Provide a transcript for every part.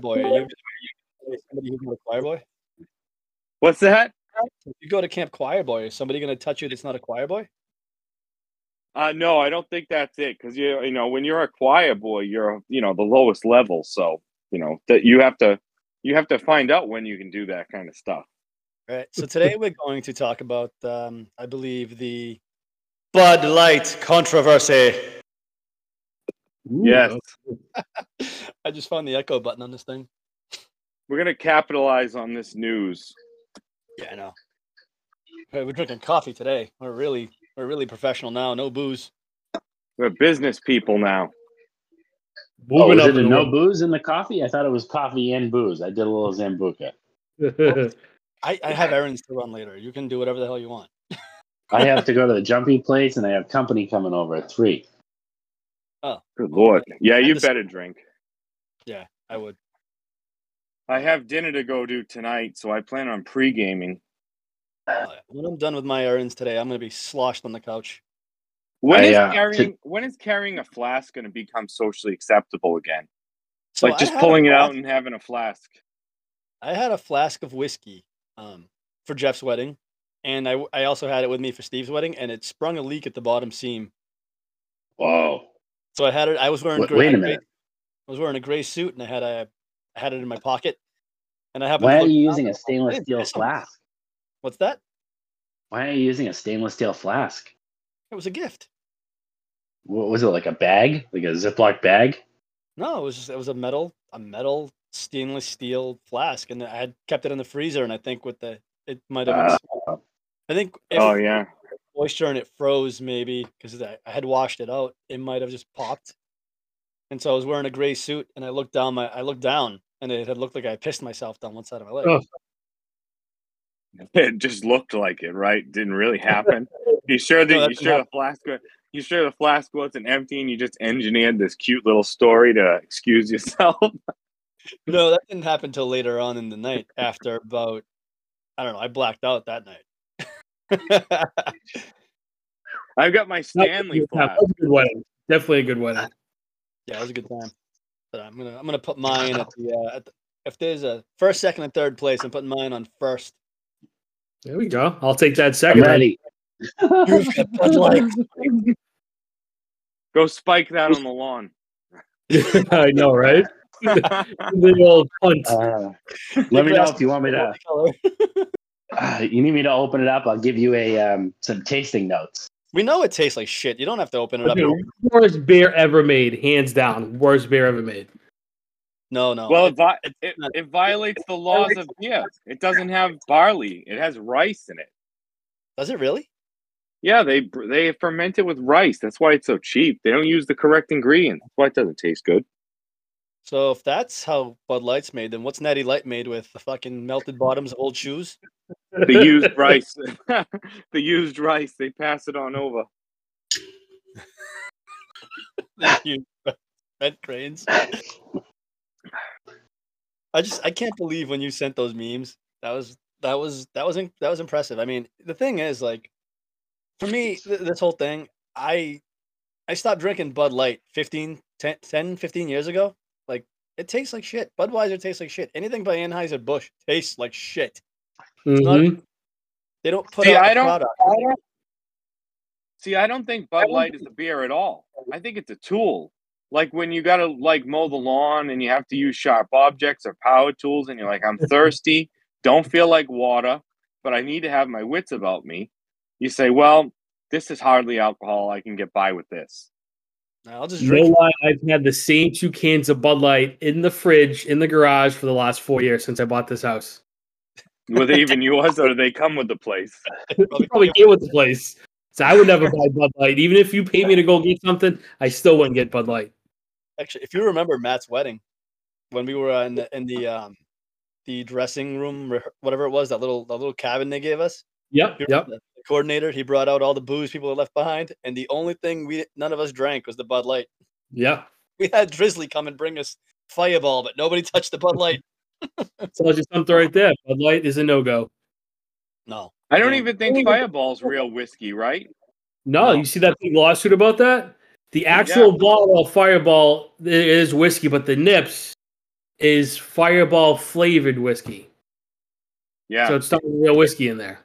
Boy, are you somebody who's not a choir boy? What's that? If you go to Camp Choir Boy, is somebody going to touch you that's not a choir boy? Uh, no, I don't think that's it. Because you, you know, when you're a choir boy, you're, you know, the lowest level. So, you know, that you have to, you have to find out when you can do that kind of stuff. All right. So today we're going to talk about, um, I believe, the Bud Light controversy. Yes, I just found the echo button on this thing. we're gonna capitalize on this news. Yeah, I know. Hey, we're drinking coffee today. We're really, we're really professional now. No booze. We're business people now. Oh, Moving was up it a no the booze in the coffee? I thought it was coffee and booze. I did a little Sambuca. I, I have errands to run later. You can do whatever the hell you want. I have to go to the jumping place, and I have company coming over at three. Oh, good lord. Yeah, you just- better drink. Yeah, I would. I have dinner to go to tonight, so I plan on pre gaming. Oh. When I'm done with my errands today, I'm going to be sloshed on the couch. When I, is uh, carrying when is carrying a flask going to become socially acceptable again? So like I just pulling it out and having a flask. I had a flask of whiskey um, for Jeff's wedding, and I, I also had it with me for Steve's wedding, and it sprung a leak at the bottom seam. Whoa! So I had it. I was wearing. Wait, gray, wait a gray- minute. I was wearing a gray suit, and I had a I had it in my pocket, and I happened. Why to are you using a stainless steel miss 'em. flask? What's that? Why are you using a stainless steel flask? It was a gift. What was it like a bag, like a Ziploc bag? No, it was just, it was a metal a metal stainless steel flask, and I had kept it in the freezer, and I think with the it might have. been Uh, I think if Oh yeah. Moisture and it froze maybe because I, I had washed it out. It might have just popped. And so I was wearing a gray suit, and I looked down my I looked down, and it had looked like I pissed myself down one side of my leg. Oh. It just looked like it, right? Didn't really happen. You sure that No, you didn't sure the flask you sure the flask wasn't empty and you just engineered this cute little story to excuse yourself? No, that didn't happen till later on in the night. After about, I don't know, I blacked out that night. I've got my That Stanley was a good wedding. Definitely a good wedding. yeah, it was a good time. But I'm gonna I'm gonna put mine at the, uh, at the if there's a first, second, and third place, I'm putting mine on first. There we go. I'll take that I'm second. ready. You've got Bud Light. Go spike that on the lawn. I know, right? the old punt. Uh, let me know if you want me to. Color. Uh, you need me to open it up. I'll give you a um, some tasting notes. We know it tastes like shit. You don't have to open it up. Okay, worst beer ever made, hands down. Worst beer ever made. No, no. Well, it- it, vi- it's it, not- it violates the laws of beer. It doesn't have barley. It has rice in it. does it really? Yeah, they they ferment it with rice. That's why it's so cheap. They don't use the correct ingredients. That's why it doesn't taste good. So if that's how Bud Light's made, then what's Natty Light made with? The fucking melted bottoms of old shoes? The used rice, the used rice, they pass it on over. Thank you, red cranes. I just I can't believe when you sent those memes. That was that was that was that was impressive. I mean, the thing is like for me th- this whole thing, I I stopped drinking Bud Light 15 10, 10 15 years ago. Like it tastes like shit. Budweiser tastes like shit. Anything by Anheuser Busch tastes like shit. not- Mhm. They don't put See, out I a don't- product. See, I don't think Bud Light is a beer at all. I think it's a tool. Like when you gotta like mow the lawn and you have to use sharp objects or power tools, and you're like, I'm thirsty, don't feel like water, but I need to have my wits about me. You say, well, this is hardly alcohol. I can get by with this. I'll just No drink. lie, I've had the same two cans of Bud Light in the fridge in the garage for the last four years since I bought this house. Were they even yours, or do they come with the place? You probably get with the place. So I would never buy Bud Light. Even if you pay me to go get something, I still wouldn't get Bud Light. Actually, if you remember Matt's wedding, when we were in the in the um the dressing room, whatever it was, that little that little cabin they gave us. Yep, yep. The coordinator, he brought out all the booze people had left behind, and the only thing we none of us drank was the Bud Light. Yeah. We had Drizzly come and bring us Fireball, but nobody touched the Bud Light. Tells you something right there. Bud Light is a no go. No, I don't Yeah. even think Fireball's real whiskey, right? No, No. you see that big lawsuit about that? The actual bottle of Fireball is whiskey, but the nips is Fireball flavored whiskey. Yeah, So it's not real whiskey in there.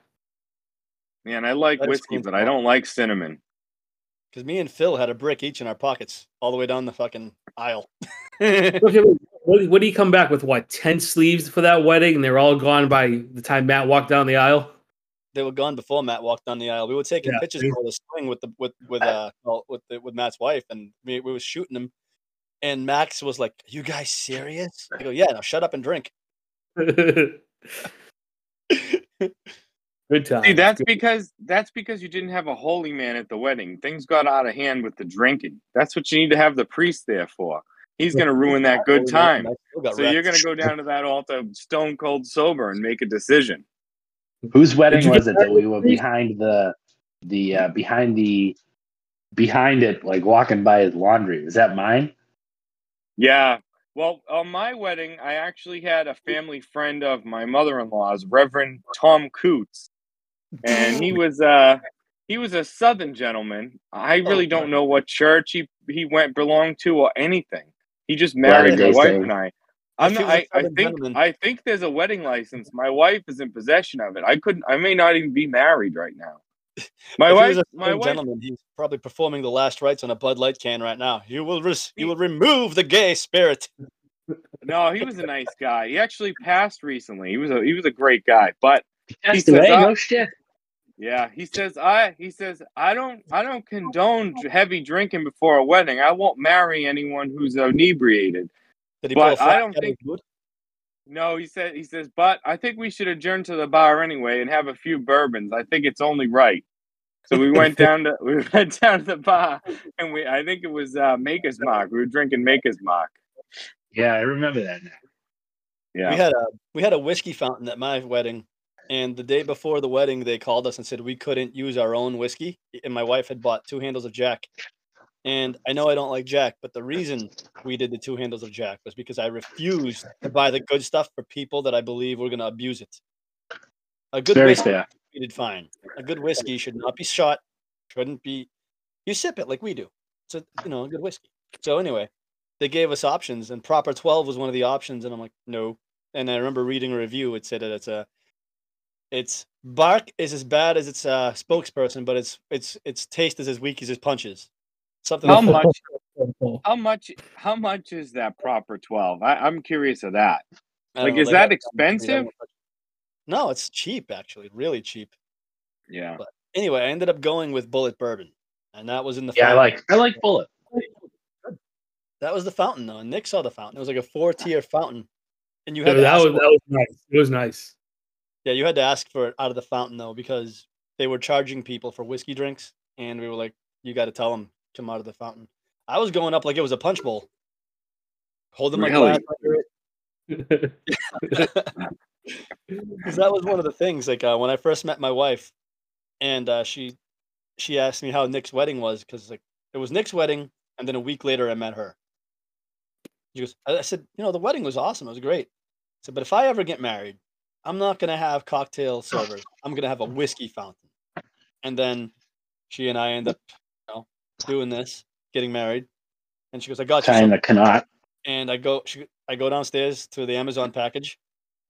Man, I like That whiskey, but I don't like cinnamon. Because me and Phil had a brick each in our pockets, all the way down the fucking aisle. Okay, what, what did he come back with? What ten sleeves for that wedding, and they're all gone by the time Matt walked down the aisle. they were gone before Matt walked down the aisle. We were taking Yeah. pictures of the swing with the with with uh well, with the, with Matt's wife, and we we was shooting him. And Max was like, "You guys serious?" I go, "Yeah, now shut up and drink." Good time. See, that's because that's because you didn't have a holy man at the wedding. Things got out of hand with the drinking. That's what you need to have the priest there for. He's going to ruin that good time. I still So you're going to go down to that altar stone cold sober and make a decision. Whose wedding was get it that we were behind the the uh, behind the behind it like walking by his laundry? Is that mine? Yeah. Well, on my wedding, I actually had a family friend of my mother-in-law's, Reverend Tom Coots, and he was uh he was a Southern gentleman. I really don't know what church he he went belonged to or anything. He just married my Latter-day wife and I. I'm not, was a I, I Southern think gentleman- I think there's a wedding license. My wife is in possession of it. I couldn't. I may not even be married right now. My if he wife. was a My wife. gentleman, he's probably performing the last rites on a Bud Light can right now. You will res- you will remove the gay spirit. No, he was a nice guy. He actually passed recently. He was a he was a great guy. But Passed says, away? uh, No shit. Yeah, he says I he says I don't I don't condone heavy drinking before a wedding. I won't marry anyone who's inebriated. Did But pull a I flat don't think- of wood? No, he said he says, but I think we should adjourn to the bar anyway and have a few bourbons. I think it's only right. So we went down to we went down to the bar and we I think it was uh, Maker's Mark. We were drinking Maker's Mark. Yeah, I remember that now. Yeah. We had a we had a whiskey fountain at my wedding, and the day before the wedding, they called us and said we couldn't use our own whiskey, and my wife had bought two handles of Jack. And I know I don't like Jack, but the reason we did the two handles of Jack was because I refused to buy the good stuff for people that I believe were going to abuse it. A good Very whiskey fair. treated fine. A good whiskey should not be shot. Shouldn't be. You sip it like we do. It's a you know a good whiskey. So anyway, they gave us options, and proper twelve was one of the options, and I'm like no. And I remember reading a review. It said that it's a, it's bark is as bad as its uh, spokesperson, but its its its taste is as weak as its punches. Something. How like that. much how much how much is that proper twelve? I, I'm curious of that. Like know, is they that expensive? No, it's cheap actually, really cheap. Yeah. But Anyway, I ended up going with Bulleit Bourbon, and that was in the. Yeah, I like I like Bulleit. That was the fountain though. And Nick saw the fountain. It was like a four tier fountain, and you had to that was that was nice. It was nice. Yeah, you had to ask for it out of the fountain though, because they were charging people for whiskey drinks, and we were like, "You got to tell them come out of the fountain." I was going up like it was a punch bowl, holding my Really? glass because that was one of the things. Like uh, when I first met my wife, and uh, she she asked me how Nick's wedding was, because like it was Nick's wedding, and then a week later I met her. She goes, I I said, you know, the wedding was awesome. It was great. I said, but if I ever get married, I'm not gonna have cocktail servers. I'm gonna have a whiskey fountain. And then she and I end up, you know, doing this, getting married. And she goes, I got you. Tying some." the knot. And I go, she, I go downstairs to the Amazon package,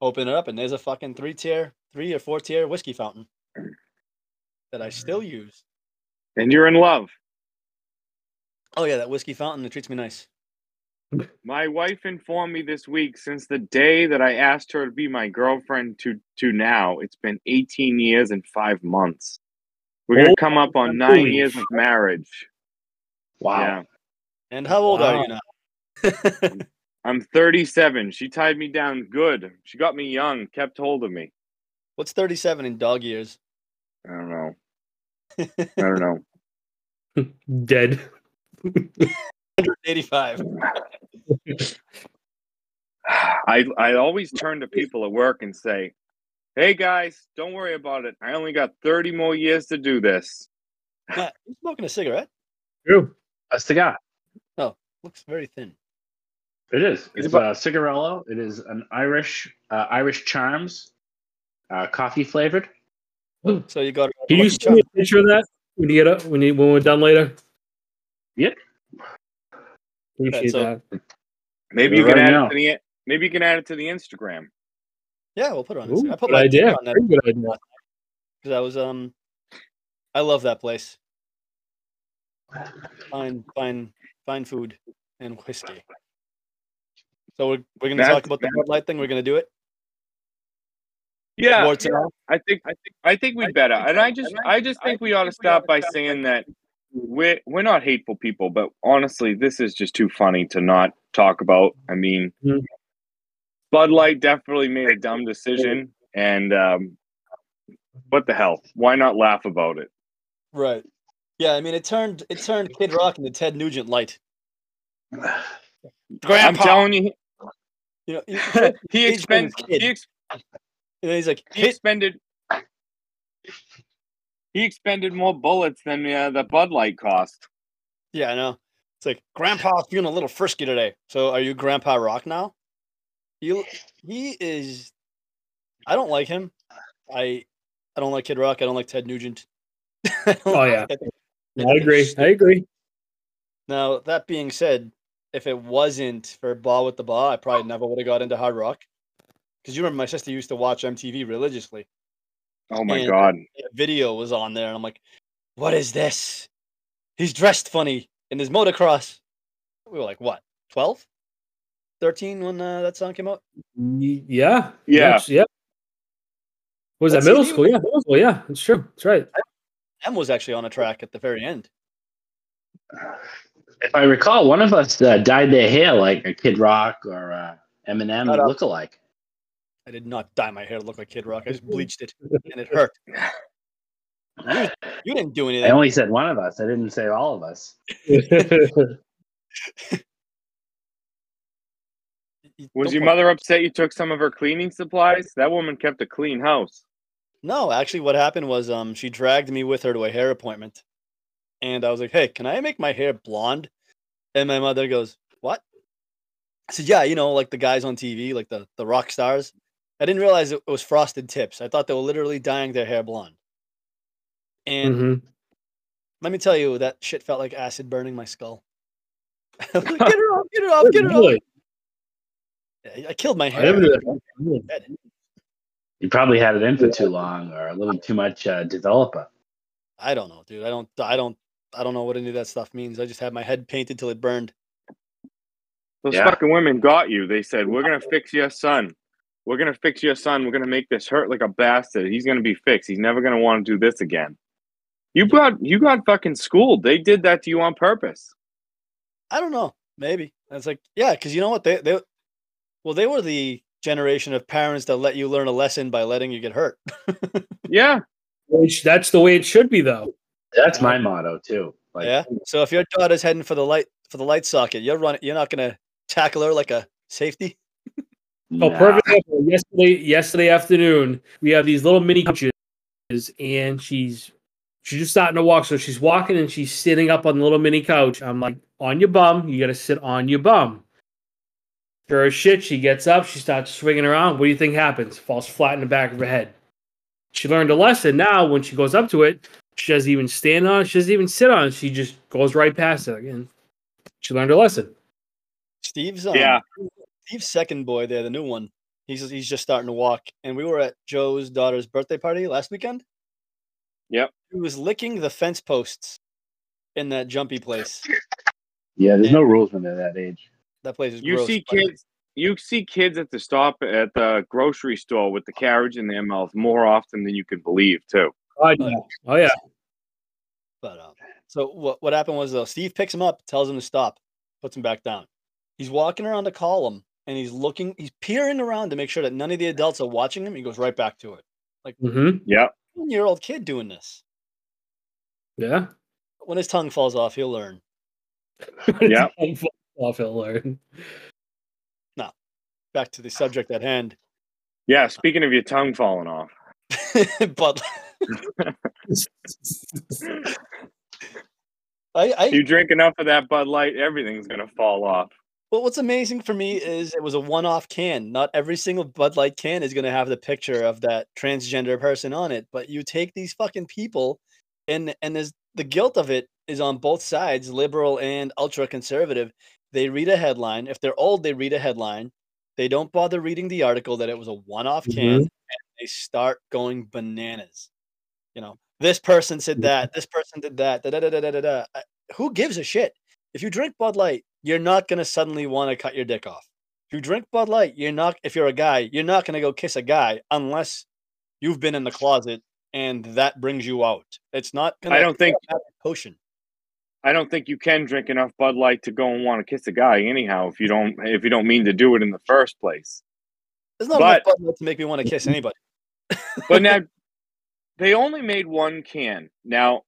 open it up, and there's a fucking three tier, three or four tier whiskey fountain that I still use. And you're in love. Oh yeah, that whiskey fountain that treats me nice. My wife informed me this week since the day that I asked her to be my girlfriend to to now, it's been 18 years and 5 months. We're going to come up on 9 Holy years of marriage. Wow. Yeah. And how old are you now? I'm 37. She tied me down good. She got me young, kept hold of me. What's 37 in dog years? I don't know. I don't know. Dead. 85. I I always turn to people at work and say, "Hey guys, don't worry about it. I only got 30 more years to do this." Matt, you smoking a cigarette? True. A cigar. Oh, looks very thin. It is. It's It's a cigarello. It is an Irish uh, Irish Charms, uh, coffee flavored. So you got. It. Can you send me a picture of that when you get up when you when we're done later? Yep. Appreciate so- that. Maybe you Right can add now. it to the Maybe you can add it to the Instagram. Yeah, we'll put it on. Ooh, Instagram. I put good my idea. on that Very good idea. because I was um, I love that place. Fine, fine, fine food and whiskey. So we're, we're gonna That's- talk about the Bud Light thing. We're gonna do it. Yeah, Warts and all? I think I think I think we better. And I just I just think we ought to stop by saying that we're we're not hateful people, but honestly, this is just too funny to not talk about. I mean, Mhm. Bud Light definitely made a dumb decision, and um, what the hell? Why not laugh about it? Right. Yeah, I mean it turned it turned Kid Rock into Ted Nugent light. I'm Grandpa, telling you, you know, he, he He's expended he, ex- he's like, he expended he expended more bullets than uh, the Bud Light cost. Yeah, I know. It's like Grandpa's feeling a little frisky today. So are you Grandpa Rock now? You he is. I don't like him. I I don't like Kid Rock. I don't like Ted Nugent. I Oh, yeah. like- I think- I agree. I agree. Now that being said, if it wasn't for Bawitdaba, I probably never would have got into hard rock. Because you remember my sister used to watch MTV religiously. Oh my And- god! A video was on there, and I'm like, "What is this? He's dressed funny in his motocross." We were like, "What? 12? 13 when uh, that song came out?" Y- Yeah. Yeah. That's- Yeah. Was that middle CD school? Yeah, middle school. Yeah, it's true. That's right. M was actually on a track at the very end. If I recall, one of us uh, dyed their hair like a Kid Rock or uh, Eminem Shut up. lookalike. I did not dye my hair to look like Kid Rock. I just bleached it, and it hurt. You, you didn't do anything. I only said one of us. I didn't say all of us. Was your mother upset you took some of her cleaning supplies? That woman kept a clean house. No, actually, what happened was um she dragged me with her to a hair appointment, and I was like, "Hey, can I make my hair blonde?" And my mother goes, "What?" I said, "Yeah, you know, like the guys on TV, like the the rock stars." I didn't realize it was frosted tips. I thought they were literally dyeing their hair blonde. And Mhm. let me tell you, that shit felt like acid burning my skull. Like, get it off, get it off, get it off. Really? Yeah, I killed my hair. never knew that. Head. You probably had it in for too long or a little too much uh, developer. I don't know, dude. I don't, I don't, I don't know what any of that stuff means. I just had my head painted till it burned. Those Yeah. fucking women got you. They said, "We're gonna fix your son. We're gonna fix your son. We're gonna make this hurt like a bastard. He's gonna be fixed. He's never gonna want to do this again." You got you got fucking schooled. They did that to you on purpose. I don't know. Maybe it's like, yeah, because you know what? They, they, well, they were the generation of parents that let you learn a lesson by letting you get hurt. Yeah, Which- That's the way it should be, though. That's my motto too. Like, yeah. So if your daughter's heading for the light for the light socket, you're running. You're not gonna tackle her like a safety. Oh, nah. perfect example. Yesterday, yesterday afternoon, we have these little mini couches, and she's she's just starting to walk. So she's walking and she's sitting up on the little mini couch. I'm like, on your bum. You got to sit on your bum. Sure as shit, she gets up. She starts swinging around. What do you think happens? Falls flat in the back of her head. She learned a lesson. Now, when she goes up to it, she doesn't even stand on it. She doesn't even sit on it. She just goes right past it again. She learned a lesson. Steve's um, Yeah. Steve's second boy there, the new one. He's he's just starting to walk, and we were at Joe's daughter's birthday party last weekend. Yep. He was licking the fence posts in that jumpy place. Yeah, there's no rules when they're that age. That place is you gross, see but- kids. You see kids at the stop at the grocery store with the carriage in their mouth more often than you could believe, too. Oh, yeah. Oh, yeah. But um, so what what happened was though, Steve picks him up, tells him to stop, puts him back down. He's walking around to call him, and he's looking, he's peering around to make sure that none of the adults are watching him. He goes right back to it. Like, mm-hmm. Yep. One year old kid doing this. Yeah. When his tongue falls off, he'll learn. Yeah. Off he'll learn. Now, back to the subject at hand. Yeah. Speaking of your tongue falling off, but I, I you drink enough of that Bud Light, everything's gonna fall off. Well, what's amazing for me is it was a one-off can. Not every single Bud Light can is going to have the picture of that transgender person on it. But you take these fucking people, and and there's the guilt of it is on both sides, liberal and ultra conservative. They read a headline. If they're old, they read a headline, They don't bother reading the article that it was a one-off can, mm-hmm. and they start going bananas. You know, this person said that, this person did that. Da, da, da, da, da, da, Who gives a shit? If you drink Bud Light, you're not gonna suddenly want to cut your dick off. If you drink Bud Light, you're not. If you're a guy, you're not gonna go kiss a guy unless you've been in the closet and that brings you out. It's not gonna. I don't think- it's not a potion. I don't think you can drink enough Bud Light to go and want to kiss a guy anyhow if you don't if you don't mean to do it in the first place. There's not But- enough Bud Light to make me want to kiss anybody. But now they only made one can. Now,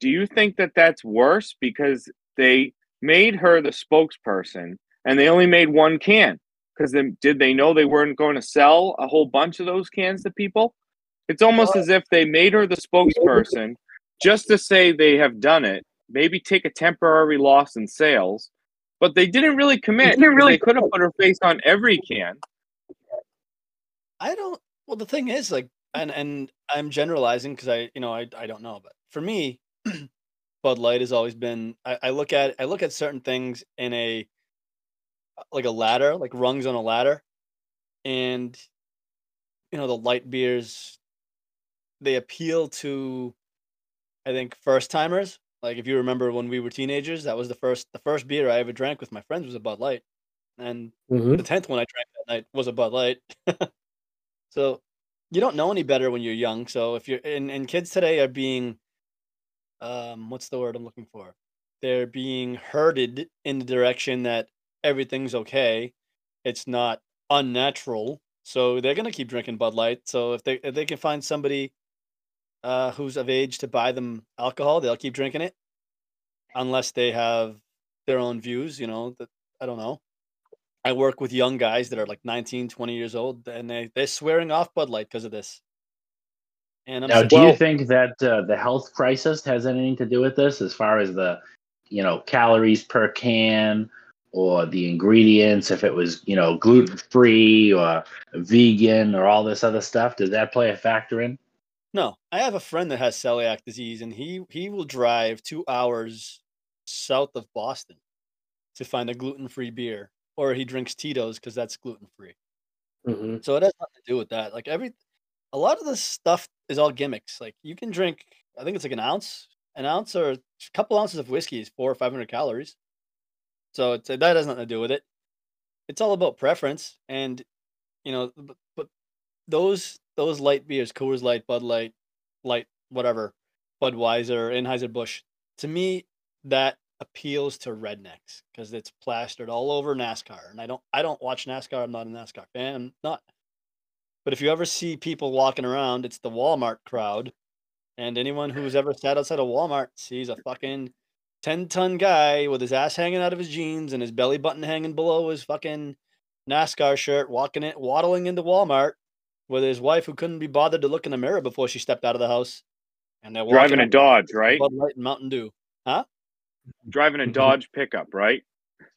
do you think that that's worse because they made her the spokesperson and they only made one can? Because then did they know they weren't going to sell a whole bunch of those cans to people? It's almost as if they made her the spokesperson just to say they have done it, maybe take a temporary loss in sales, but they didn't really commit. didn't really they could have put her face on every can. I don't. Well, the thing is, like, and and I'm generalizing because I, you know, I I don't know, but for me, Bud Light has always been. I, I look at I look at certain things in a like a ladder, like rungs on a ladder, and you know the light beers. They appeal to, I think, first timers. Like if you remember when we were teenagers, that was the first the first beer I ever drank with my friends was a Bud Light, and Mhm. the tenth one I drank that night was a Bud Light. so you don't know any better when you're young. So if you're and, and kids today are being um what's the word I'm looking for? They're being herded in the direction that everything's okay. It's not unnatural. So they're gonna keep drinking Bud Light. So if they if they can find somebody uh who's of age to buy them alcohol, they'll keep drinking it. Unless they have their own views, you know, that I don't know. I work with young guys that are like 19, 20 years old, and they they're swearing off Bud Light because of this. And I'm Now, saying, do you think that uh, the health crisis has anything to do with this, as far as the, you know, calories per can, or the ingredients, if it was, you know, gluten free or vegan or all this other stuff? Does that play a factor in? no, I have a friend that has celiac disease, and he he will drive two hours south of Boston to find a gluten free beer, or he drinks Tito's because that's gluten free. Mhm. So it has nothing to do with that. Like every, a lot of this stuff is all gimmicks. Like you can drink, I think it's like an ounce, an ounce or a couple ounces of whiskey is four or five hundred calories. So it's that has nothing to do with it. It's all about preference, and you know, but, but those those light beers, Coors Light, Bud Light, Light, whatever, Budweiser, Anheuser Busch. To me, that appeals to rednecks because it's plastered all over NASCAR, and I don't I don't watch NASCAR. I'm not a NASCAR fan. I'm not. But if you ever see people walking around, it's the Walmart crowd, and anyone who's ever sat outside of Walmart sees a fucking ten ton guy with his ass hanging out of his jeans and his belly button hanging below his fucking NASCAR shirt, walking it, waddling into Walmart with his wife who couldn't be bothered to look in the mirror before she stepped out of the house, and they're Driving a Dodge, right? Bud Light and Mountain Dew. Huh? Driving a Mhm. Dodge pickup, right?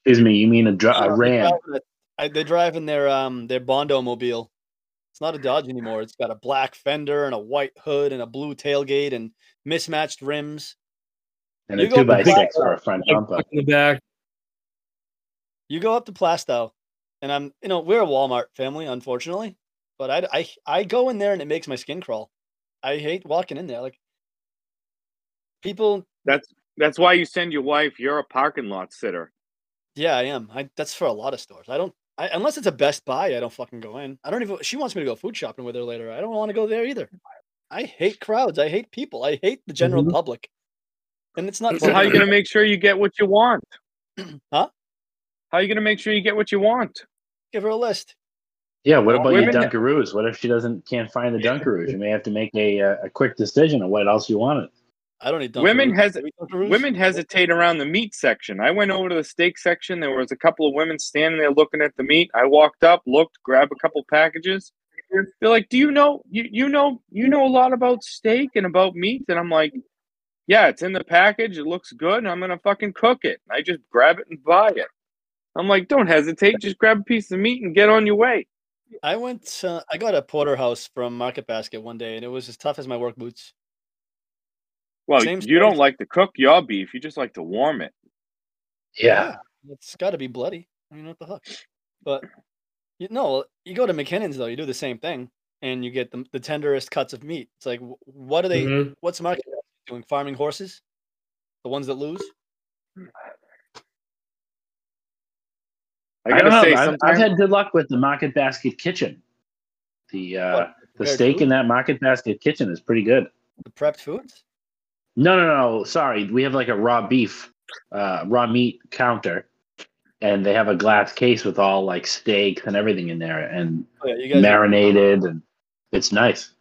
Excuse me, you mean a, dr- a Ram? drive in a- I- They drive in their um their Bondo mobile. It's not a Dodge anymore. It's got a black fender and a white hood and a blue tailgate and mismatched rims. And You a two by back- six for a front bumper. in the back. You go up to Plaistow, and I'm you know we're a Walmart family, unfortunately, but I I I go in there and it makes my skin crawl. I hate walking in there. Like people, That's that's why you send your wife. You're a parking lot sitter. yeah, I am. I that's for a lot of stores. I don't. I, unless it's a Best Buy, I don't fucking go in. I don't even. She wants me to go food shopping with her later. I don't want to go there either. I hate crowds. I hate people. I hate the general Mhm. public. And it's not. So how you gonna make sure you get what you want? Huh? How are you gonna make sure you get what you want? give her a list? Yeah, what about your Dunkaroos? What if she doesn't can't find the Dunkaroos? You may have to make a uh, a quick decision on what else you wanted. I don't need. Women Dunkaroos. has- Do Dunkaroos? Women hesitate around the meat section. I went over to the steak section. There was a couple of women standing there looking at the meat. I walked up, looked, grabbed a couple packages. They're like, "Do you know you you know you know a lot about steak and about meat?" And I'm like, "Yeah, it's in the package. It looks good. And I'm gonna fucking cook it." I just grab it and buy it. I'm like, "Don't hesitate. Just grab a piece of meat and get on your way." I went. Uh, I got a porterhouse from Market Basket one day, and it was as tough as my work boots. Well, Same you don't like to cook your beef. You just like to warm it. Yeah, It's got to be bloody. I mean, what the fuck? But You know, you go to McKinnon's though. You do the same thing, and you get the, the tenderest cuts of meat. It's like, what are they? Mhm. What's market doing? Farming horses, the ones that lose. I I, gotta don't know. say, I've, I've had good luck with the Market Basket Kitchen. The uh, What, the steak food? in that Market Basket Kitchen is pretty good. The prepped foods. No, no, no. Sorry, we have like a raw beef, uh, raw meat counter, and they have a glass case with all like steaks and everything in there, and Oh, yeah, marinated, and it's nice.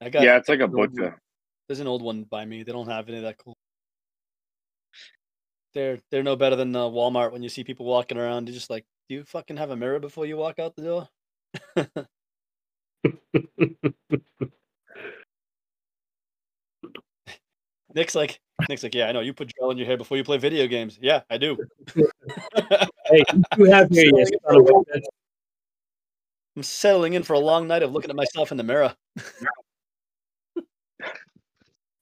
I got. yeah, it's like a the butcher. There's an old one by me. They don't have any of that cool. They're they're no better than uh, Walmart when you see people walking around. You're just like, do you fucking have a mirror before you walk out the door? Nick's like, Nick's like, yeah, I know. You put gel in your hair before you play video games. Yeah, I do. Hey, you have here, you son of a bitch. I'm settling in for a long night of looking at myself in the mirror.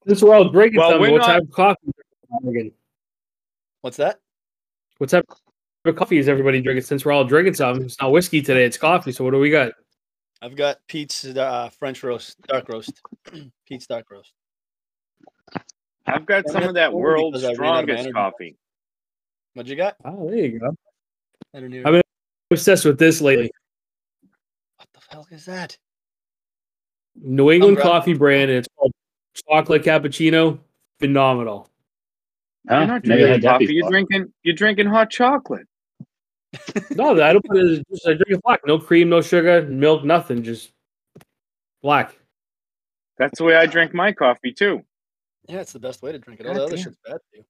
Since we're all drinking Well, something, we're what not- type of coffee? is everybody drinking? What's that? What type of coffee is everybody drinking? Since we're all drinking something, it's not whiskey today; it's coffee. So what do we got? I've got Peet's uh, French roast, dark roast. Peet's dark roast. I've got And some of that world's because I ran out of strongest coffee. What'd you got? Oh, there you go. I don't hear. I mean- I'm obsessed with this lately. what the hell is that? New England Umbrella. coffee brand, and it's called chocolate cappuccino. Phenomenal. Huh? You're not drinking had coffee. You're before. drinking. You're drinking hot chocolate. No, I don't put it. Just, I drink it black. No cream, no sugar, milk, nothing. Just black. That's the way I drink my coffee too. Yeah, it's the best way to drink it. All the other Goddamn. shit's bad for you.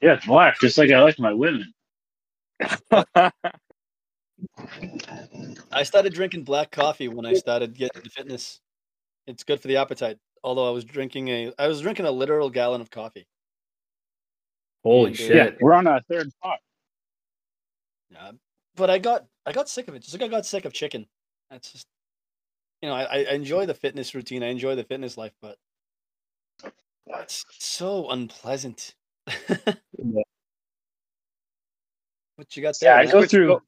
Yeah, it's black, just like I like my women. I started drinking black coffee when I started getting into fitness. It's good for the appetite. Although I was drinking a, I was drinking a literal gallon of coffee. Holy Yeah, uh, shit! Yeah, we're on our third pot. Yeah, but I got, I got sick of it. Just like I got sick of chicken. That's just, you know, I, I enjoy the fitness routine. I enjoy the fitness life, but it's so unpleasant. Yeah. What you got there? Yeah, I go through. go-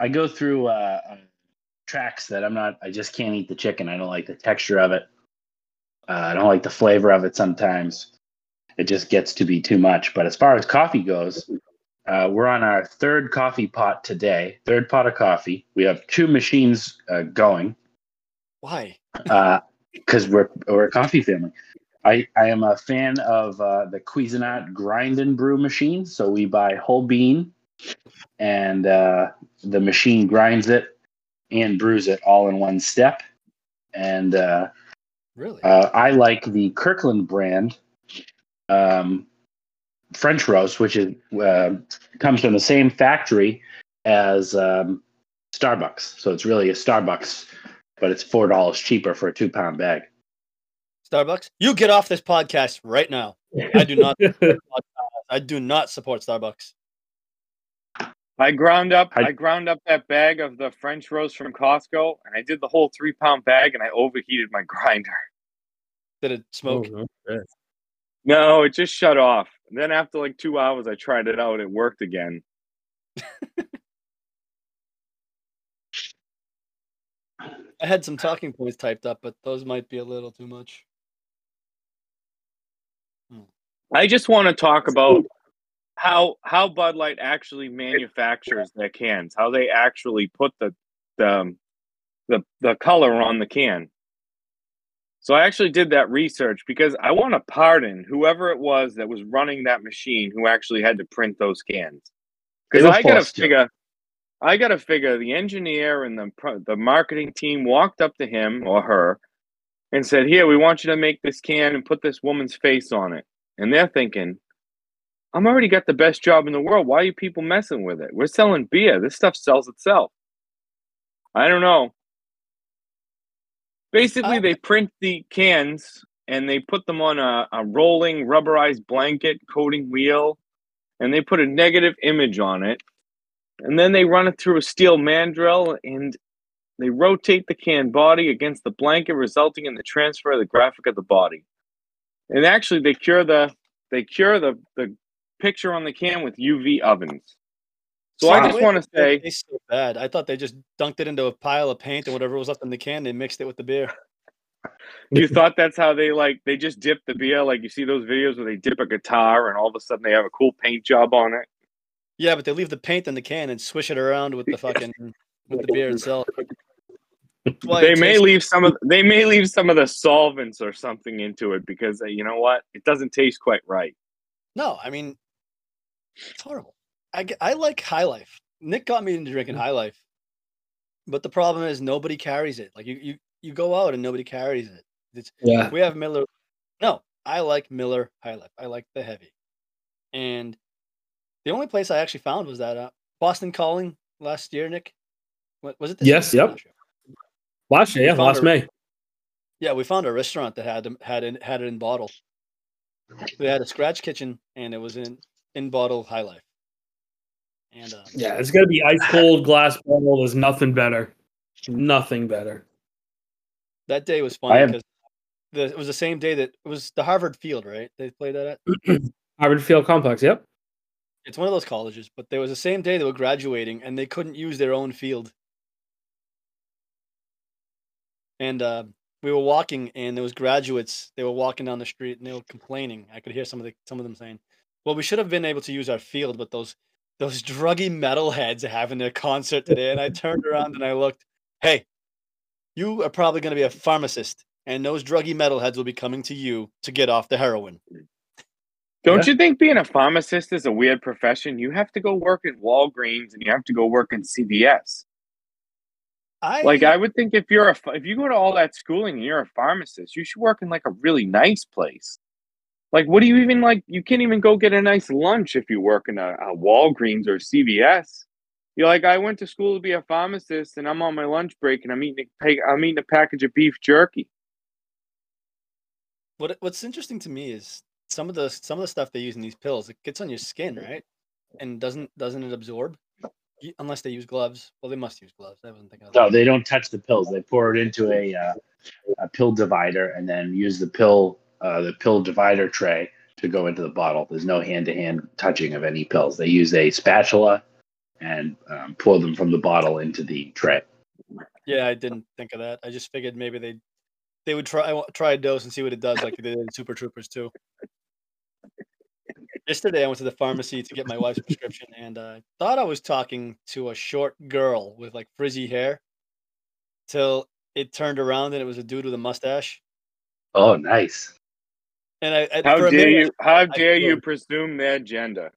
I go through uh, uh, tracks that I'm not. I just can't eat the chicken. I don't like the texture of it. Uh, I don't like the flavor of it. Sometimes it just gets to be too much. But as far as coffee goes, uh, we're on our third coffee pot today. Third pot of coffee. We have two machines uh, going Why? Because we're we're a coffee family. I, I am a fan of uh, the Cuisinart grind and brew machine. So we buy whole bean, and uh, the machine grinds it and brews it all in one step. And uh, Really? uh, I like the Kirkland brand um, French roast, which is uh, comes from the same factory as um, Starbucks. So it's really a Starbucks, but it's four dollars cheaper for a two pound bag. Starbucks? You get off this podcast right now. I do not. I do not support Starbucks. I ground up. I- I ground up that bag of the French roast from Costco, and I did the whole three pound bag, and I overheated my grinder. Did it smoke? Oh, no. No, it just shut off. And then after like two hours, I tried it out. It worked again. I had some talking points typed up, but those might be a little too much. I just want to talk about how how Bud Light actually manufactures their cans. How they actually put the the um, the, the color on the can. So I actually did that research because I want to pardon whoever it was that was running that machine who actually had to print those cans. Because I got to forced to. figure, I got to figure the engineer and the the marketing team walked up to him or her and said, "Here, we want you to make this can and put this woman's face on it." And they're thinking, "I'm already got the best job in the world. Why are you people messing with it? We're selling beer. This stuff sells itself." I don't know. Basically, Uh, they print the cans and they put them on a, a rolling rubberized blanket coating wheel and they put a negative image on it. And then they run it through a steel mandrel and they rotate the can body against the blanket, resulting in the transfer of the graphic of the body. And actually, they cure the they cure the the picture on the can with UV ovens. So I just want to say, tastes so bad. I thought they just dunked it into a pile of paint and whatever was left in the can, they mixed it with the beer. you thought that's how they like they just dip the beer. Like you see those videos where they dip a guitar and all of a sudden they have a cool paint job on it. Yeah, but they leave the paint in the can and swish it around with the fucking with the beer itself. That's why They it may tastes- leave some of they may leave some of the solvents or something into it because uh, you know what, it doesn't taste quite right. No, I mean, it's horrible. I, I like High Life. Nick got me into drinking High Life, but the problem is nobody carries it. Like you, you, you go out and nobody carries it. It's, Yeah. we have Miller. No, I like Miller High Life. I like the heavy. And the only place I actually found was that uh, Boston Calling last year. Nick, What- was it? This Yes, year? yep. Last year, yeah, last a- May. Yeah, we found a restaurant that had them had it had it in bottle. They had a scratch kitchen and it was in in bottle High Life. And uh, Yeah, it's gonna be ice cold glass bottle. There's nothing better. Nothing better. that day was I funny have- because the, it was the same day that it was the Harvard Field, right? They played that at. Harvard Field Complex. Yep. It's one of those colleges, but there was the same day they were graduating and they couldn't use their own field. And uh, we were walking, and there was graduates. They were walking down the street, and they were complaining. I could hear some of the some of them saying, "Well, we should have been able to use our field, but those those druggy metalheads are having their concert today." And I turned around and I looked. Hey, you are probably going to be a pharmacist, and those druggy metalheads will be coming to you to get off the heroin. Don't Yeah. you think being a pharmacist is a weird profession? You have to go work at Walgreens and you have to go work in CVS. I Like I would think if you're a if you go to all that schooling and you're a pharmacist, you should work in like a really nice place. Like what do you even like? You can't even go get a nice lunch if you work in a, a Walgreens or CVS. You're like I went to school to be a pharmacist and I'm on my lunch break and I'm eating a I'm eating a package of beef jerky. What what's interesting to me is some of the some of the stuff they use in these pills. It gets on your skin, right? And doesn't doesn't it absorb? Unless they use gloves. Well, they must use gloves. I wasn't thinking of that. No, that. they don't touch the pills. They pour it into a uh, a pill divider and then use the pill uh, the pill divider tray to go into the bottle. There's no hand to hand touching of any pills. They use a spatula and um, pour them from the bottle into the tray. Yeah, I didn't think of that. I just figured maybe they they would try try a dose and see what it does, like they did in Super Troopers too. Yesterday, I went to the pharmacy to get my wife's prescription, and uh, thought I was talking to a short girl with like frizzy hair, till it turned around and it was a dude with a mustache. Oh, nice. And I, I How dare minute, you? How dare you froze. presume their gender?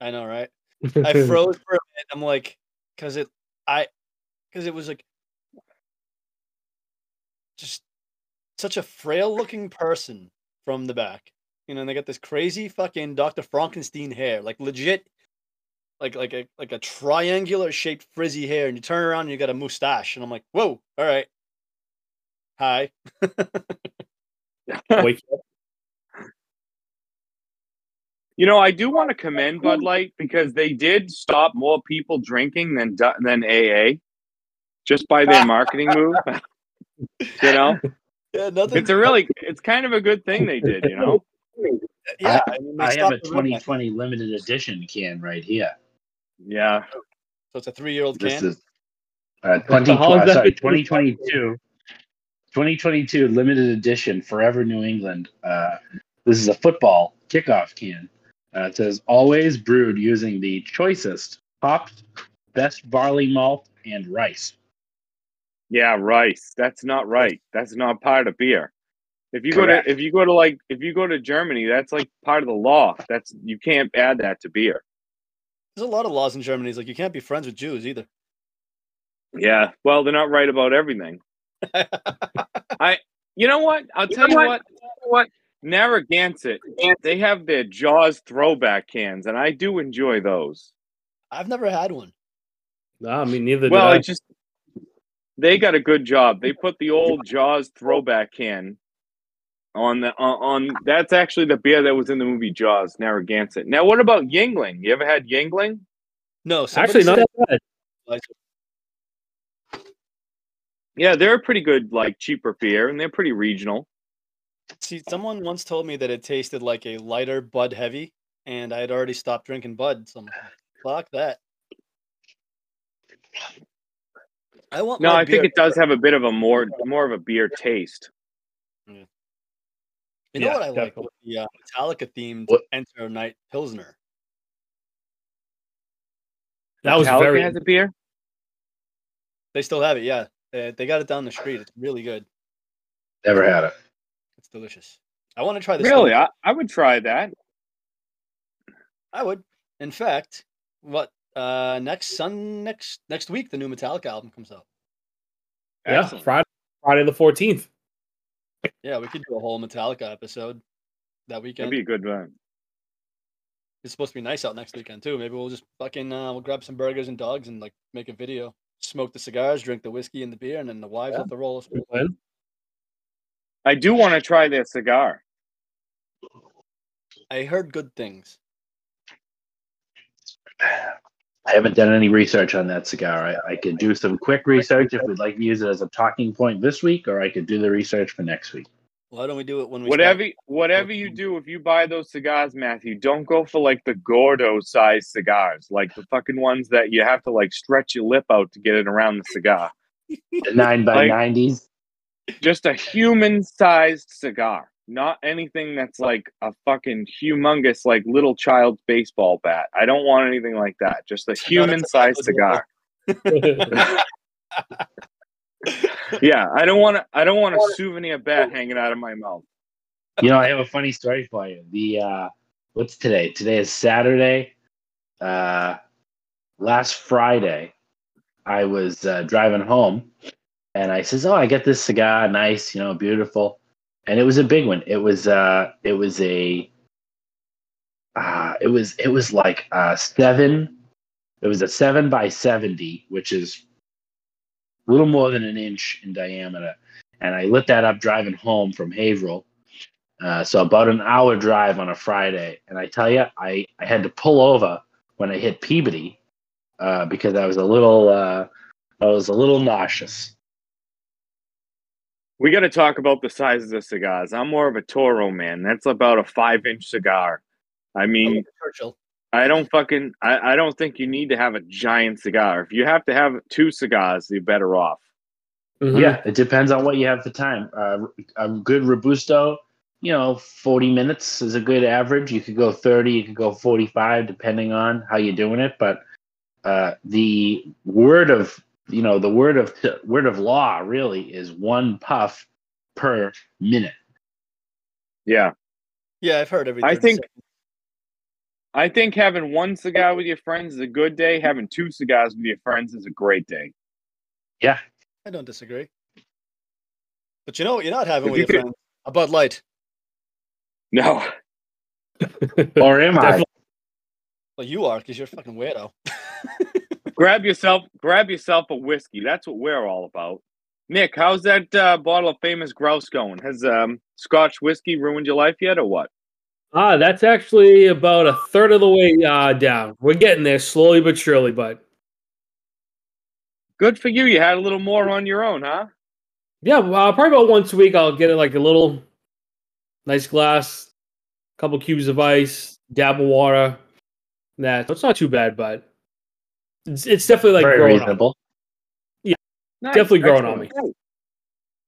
I know, right? I froze for a minute. I'm like, because it, I, because it was like, just such a frail looking person from the back. You know, and they got this crazy fucking Dr. Frankenstein hair, like legit, like like a like a triangular shaped frizzy hair, and you turn around and you got a mustache, and I'm like, whoa, all right, hi. Wake up. You know, I do want to commend Bud Light because they did stop more people drinking than than AA, just by their marketing move. you know, Yeah, nothing. it's a really, it's kind of a good thing they did. You know, yeah. I, mean, I have a the redneck. 2020 limited edition can right here. yeah. So it's a three year old This can. is uh, 20, uh, sorry, 2022. 2022 limited edition Forever New England. Uh, this is a football kickoff can. Uh, it says always brewed using the choicest hopped, best barley malt and rice. Yeah, rice. That's not right. That's not part of beer. If you go to if you go to like if you go to Germany, that's like part of the law. That's you can't add that to beer. There's a lot of laws in Germany. It's like you can't be friends with Jews either. Yeah. Well, they're not right about everything. I, you know what? I'll tell you what. What? Narragansett, they have their Jaws throwback cans, and I do enjoy those. I've never had one. Nah, I mean neither Well, did I. it just they got a good job. They put the old Jaws throwback can on the on, on that's actually the beer that was in the movie Jaws, Narragansett. Now, what about Yuengling? You ever had Yuengling? No, Actually, not that bad. Yeah, they're a pretty good, like cheaper beer, and they're pretty regional. See, someone once told me that it tasted like a lighter Bud Heavy, and I had already stopped drinking Bud. So I'm like, oh, fuck that. I want. No, my I think it does have a bit of a more more of a beer taste. You know Yeah, what I like? definitely. With the uh, Metallica themed What? Enter Night Pilsner. That was Metallica very has a beer. They still have it. Yeah, Uh, they got it down the street. It's really good. Never had it. It's delicious. I want to try this. Really, I, I would try that. I would. In fact, what uh next sun next next week the new Metallica album comes out. yeah Excellent. Friday Friday the fourteenth. Yeah, we could do a whole Metallica episode that weekend. That'd be a good one. It's supposed to be nice out next weekend too. Maybe we'll just fucking uh, we'll grab some burgers and dogs and like make a video, smoke the cigars, drink the whiskey and the beer, and then the wives Yeah. have to roll. us. I do want to try their cigar. I heard good things. I haven't done any research on that cigar. I, I could do some quick research if we'd like to use it as a talking point this week, or I could do the research for next week. Why don't we do it when we Whatever start? whatever you do, if you buy those cigars, Matthew, don't go for like the Gordo size cigars, like the fucking ones that you have to like stretch your lip out to get it around the cigar. The nine by Like- nineties. Just a human sized cigar, not anything that's like a fucking humongous like little child's baseball bat. I don't want anything like that. Just a human sized cigar. Yeah, I don't want to. I don't want a souvenir bat hanging out of my mouth. You know, I have a funny story for you. The uh what's today? Today is Saturday. Uh last Friday, I was uh, driving home and I says, "Oh, I get this cigar, nice, you know, beautiful." And it was a big one. It was uh it was a uh it was it was like uh 7 it was a 7 by 70, which is a little more than an inch in diameter. And I lit that up driving home from Haverhill. Uh, so about an hour drive on a Friday, and I tell you, I, I had to pull over when I hit Peabody uh, because I was a little uh, I was a little nauseous. We got to talk about the sizes of the cigars. I'm more of a Toro man. That's about a five inch cigar. I I mean, like Churchill. I don't fucking. I, I don't think you need to have a giant cigar. If you have to have two cigars, you're better off. Mhm. Yeah, it depends on what you have for time. Uh, a good robusto, you know, forty minutes is a good average. You could go thirty, you could go forty-five, depending on how you're doing it. But uh, the word of you know the word of word of law really is one puff per minute. Yeah, Yeah, I've heard everything. I think I think having one cigar with your friends is a good day. Having two cigars with your friends is a great day. Yeah, I don't disagree. But you know what you're not having If with you your could- friends? A Bud Light. No, or am I? Well, you are because you're a fucking weirdo. grab yourself, grab yourself a whiskey. That's what we're all about. Nick, how's that uh, bottle of famous grouse going? Has um, Scotch whiskey ruined your life yet, or what? Ah, that's actually about a third of the way uh, down. We're getting there slowly but surely, but Good for you. You had a little more on your own, huh? yeah, uh, probably about once a week I'll get it like a little nice glass, couple cubes of ice, dab of water. That it's not too bad, but it's, it's definitely like Very growing on. reasonable. Nice. Definitely growing on Excellent.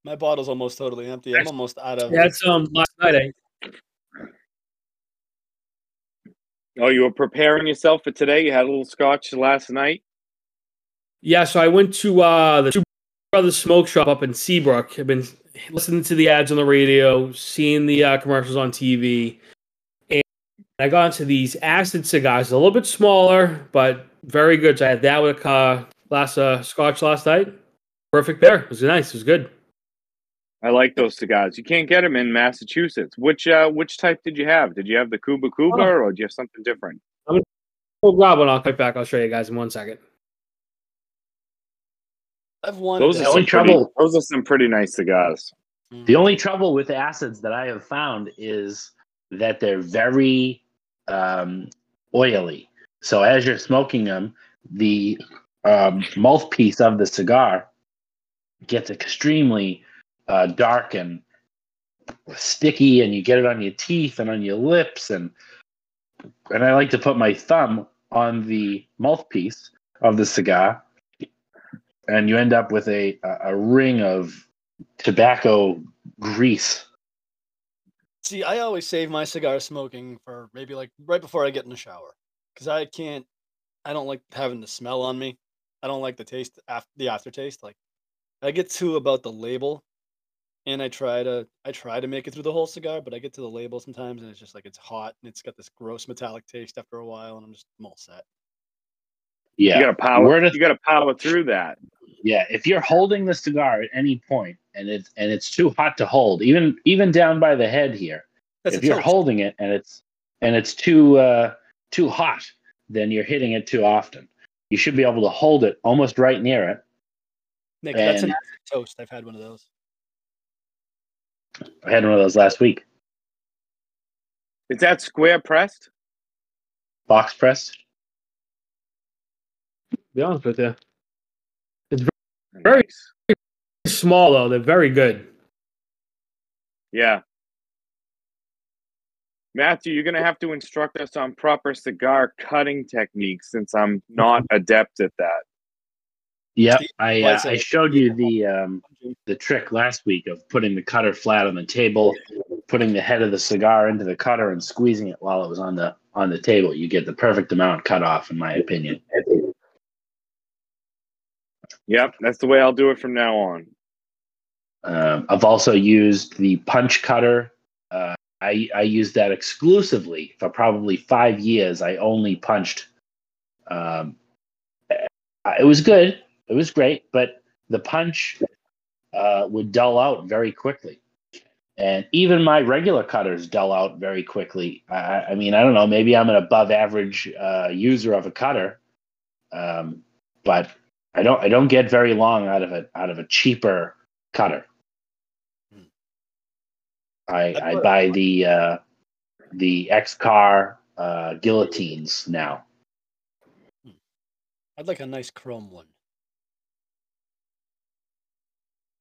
My bottle's almost totally empty. I'm almost out of. That's um last night. I, Oh, you were preparing yourself for today. You had a little scotch last night. Yeah, so I went to uh, the Two Brothers Smoke Shop up in Seabrook. I've been listening to the ads on the radio, seeing the uh, commercials on TV, and I got into these acid cigars, a little bit smaller, but very good. So I had that with a uh, glass uh, scotch last night. Perfect pair. It was nice. It was good. I like those cigars. You can't get them in Massachusetts. Which uh, which type did you have? Did you have the Kuba Kuba, Oh. or did you have something different? We'll grab one. I'll come back. I'll show you guys in one second. I've wanted. Those are The only some pretty, trouble- Those are some pretty nice cigars. Mm. The only trouble with acids that I have found is that they're very um, oily. So as you're smoking them, the um, mouthpiece of the cigar gets extremely uh, dark and sticky, and you get it on your teeth and on your lips, and and I like to put my thumb on the mouthpiece of the cigar and you end up with a a, a ring of tobacco grease. See, I always save my cigar smoking for maybe like right before I get in the shower because I can't. I don't like having the smell on me. I don't like the taste after the aftertaste. Like I get to about the label, and I try to I try to make it through the whole cigar, but I get to the label sometimes, and it's just like it's hot and it's got this gross metallic taste after a while, and I'm just I'm all set. Yeah, You gotta power. Where you gotta power through that. yeah. If you're holding the cigar at any point and it's and it's too hot to hold, even even down by the head here, That's if you're toast. holding it and it's and it's too uh, too hot, then you're hitting it too often. You should be able to hold it almost right near it. Nick, that's an and- acid toast. I've had one of those. I had one of those last week. Is that square pressed? Box press. To be honest with you. It's very- Nice. Small though, they're very good. Yeah. Matthew, you're gonna have to instruct us on proper cigar cutting techniques since I'm not adept at that. Yep, I uh, I showed you the um, the trick last week of putting the cutter flat on the table, putting the head of the cigar into the cutter, and squeezing it while it was on the on the table. You get the perfect amount cut off, in my opinion. Yep, that's the way I'll do it from now on. Um, I've also used the punch cutter. Uh, I I used that exclusively for probably five years. I only punched. Um, it was good. It was great, but the punch uh, would dull out very quickly, and even my regular cutters dull out very quickly. I, I mean, I don't know. Maybe I'm an above average uh, user of a cutter, um, but I don't. I don't get very long out of it out of a cheaper cutter. I, I'd I put- buy the uh, the Xikar uh, guillotines now. I'd like a nice chrome one.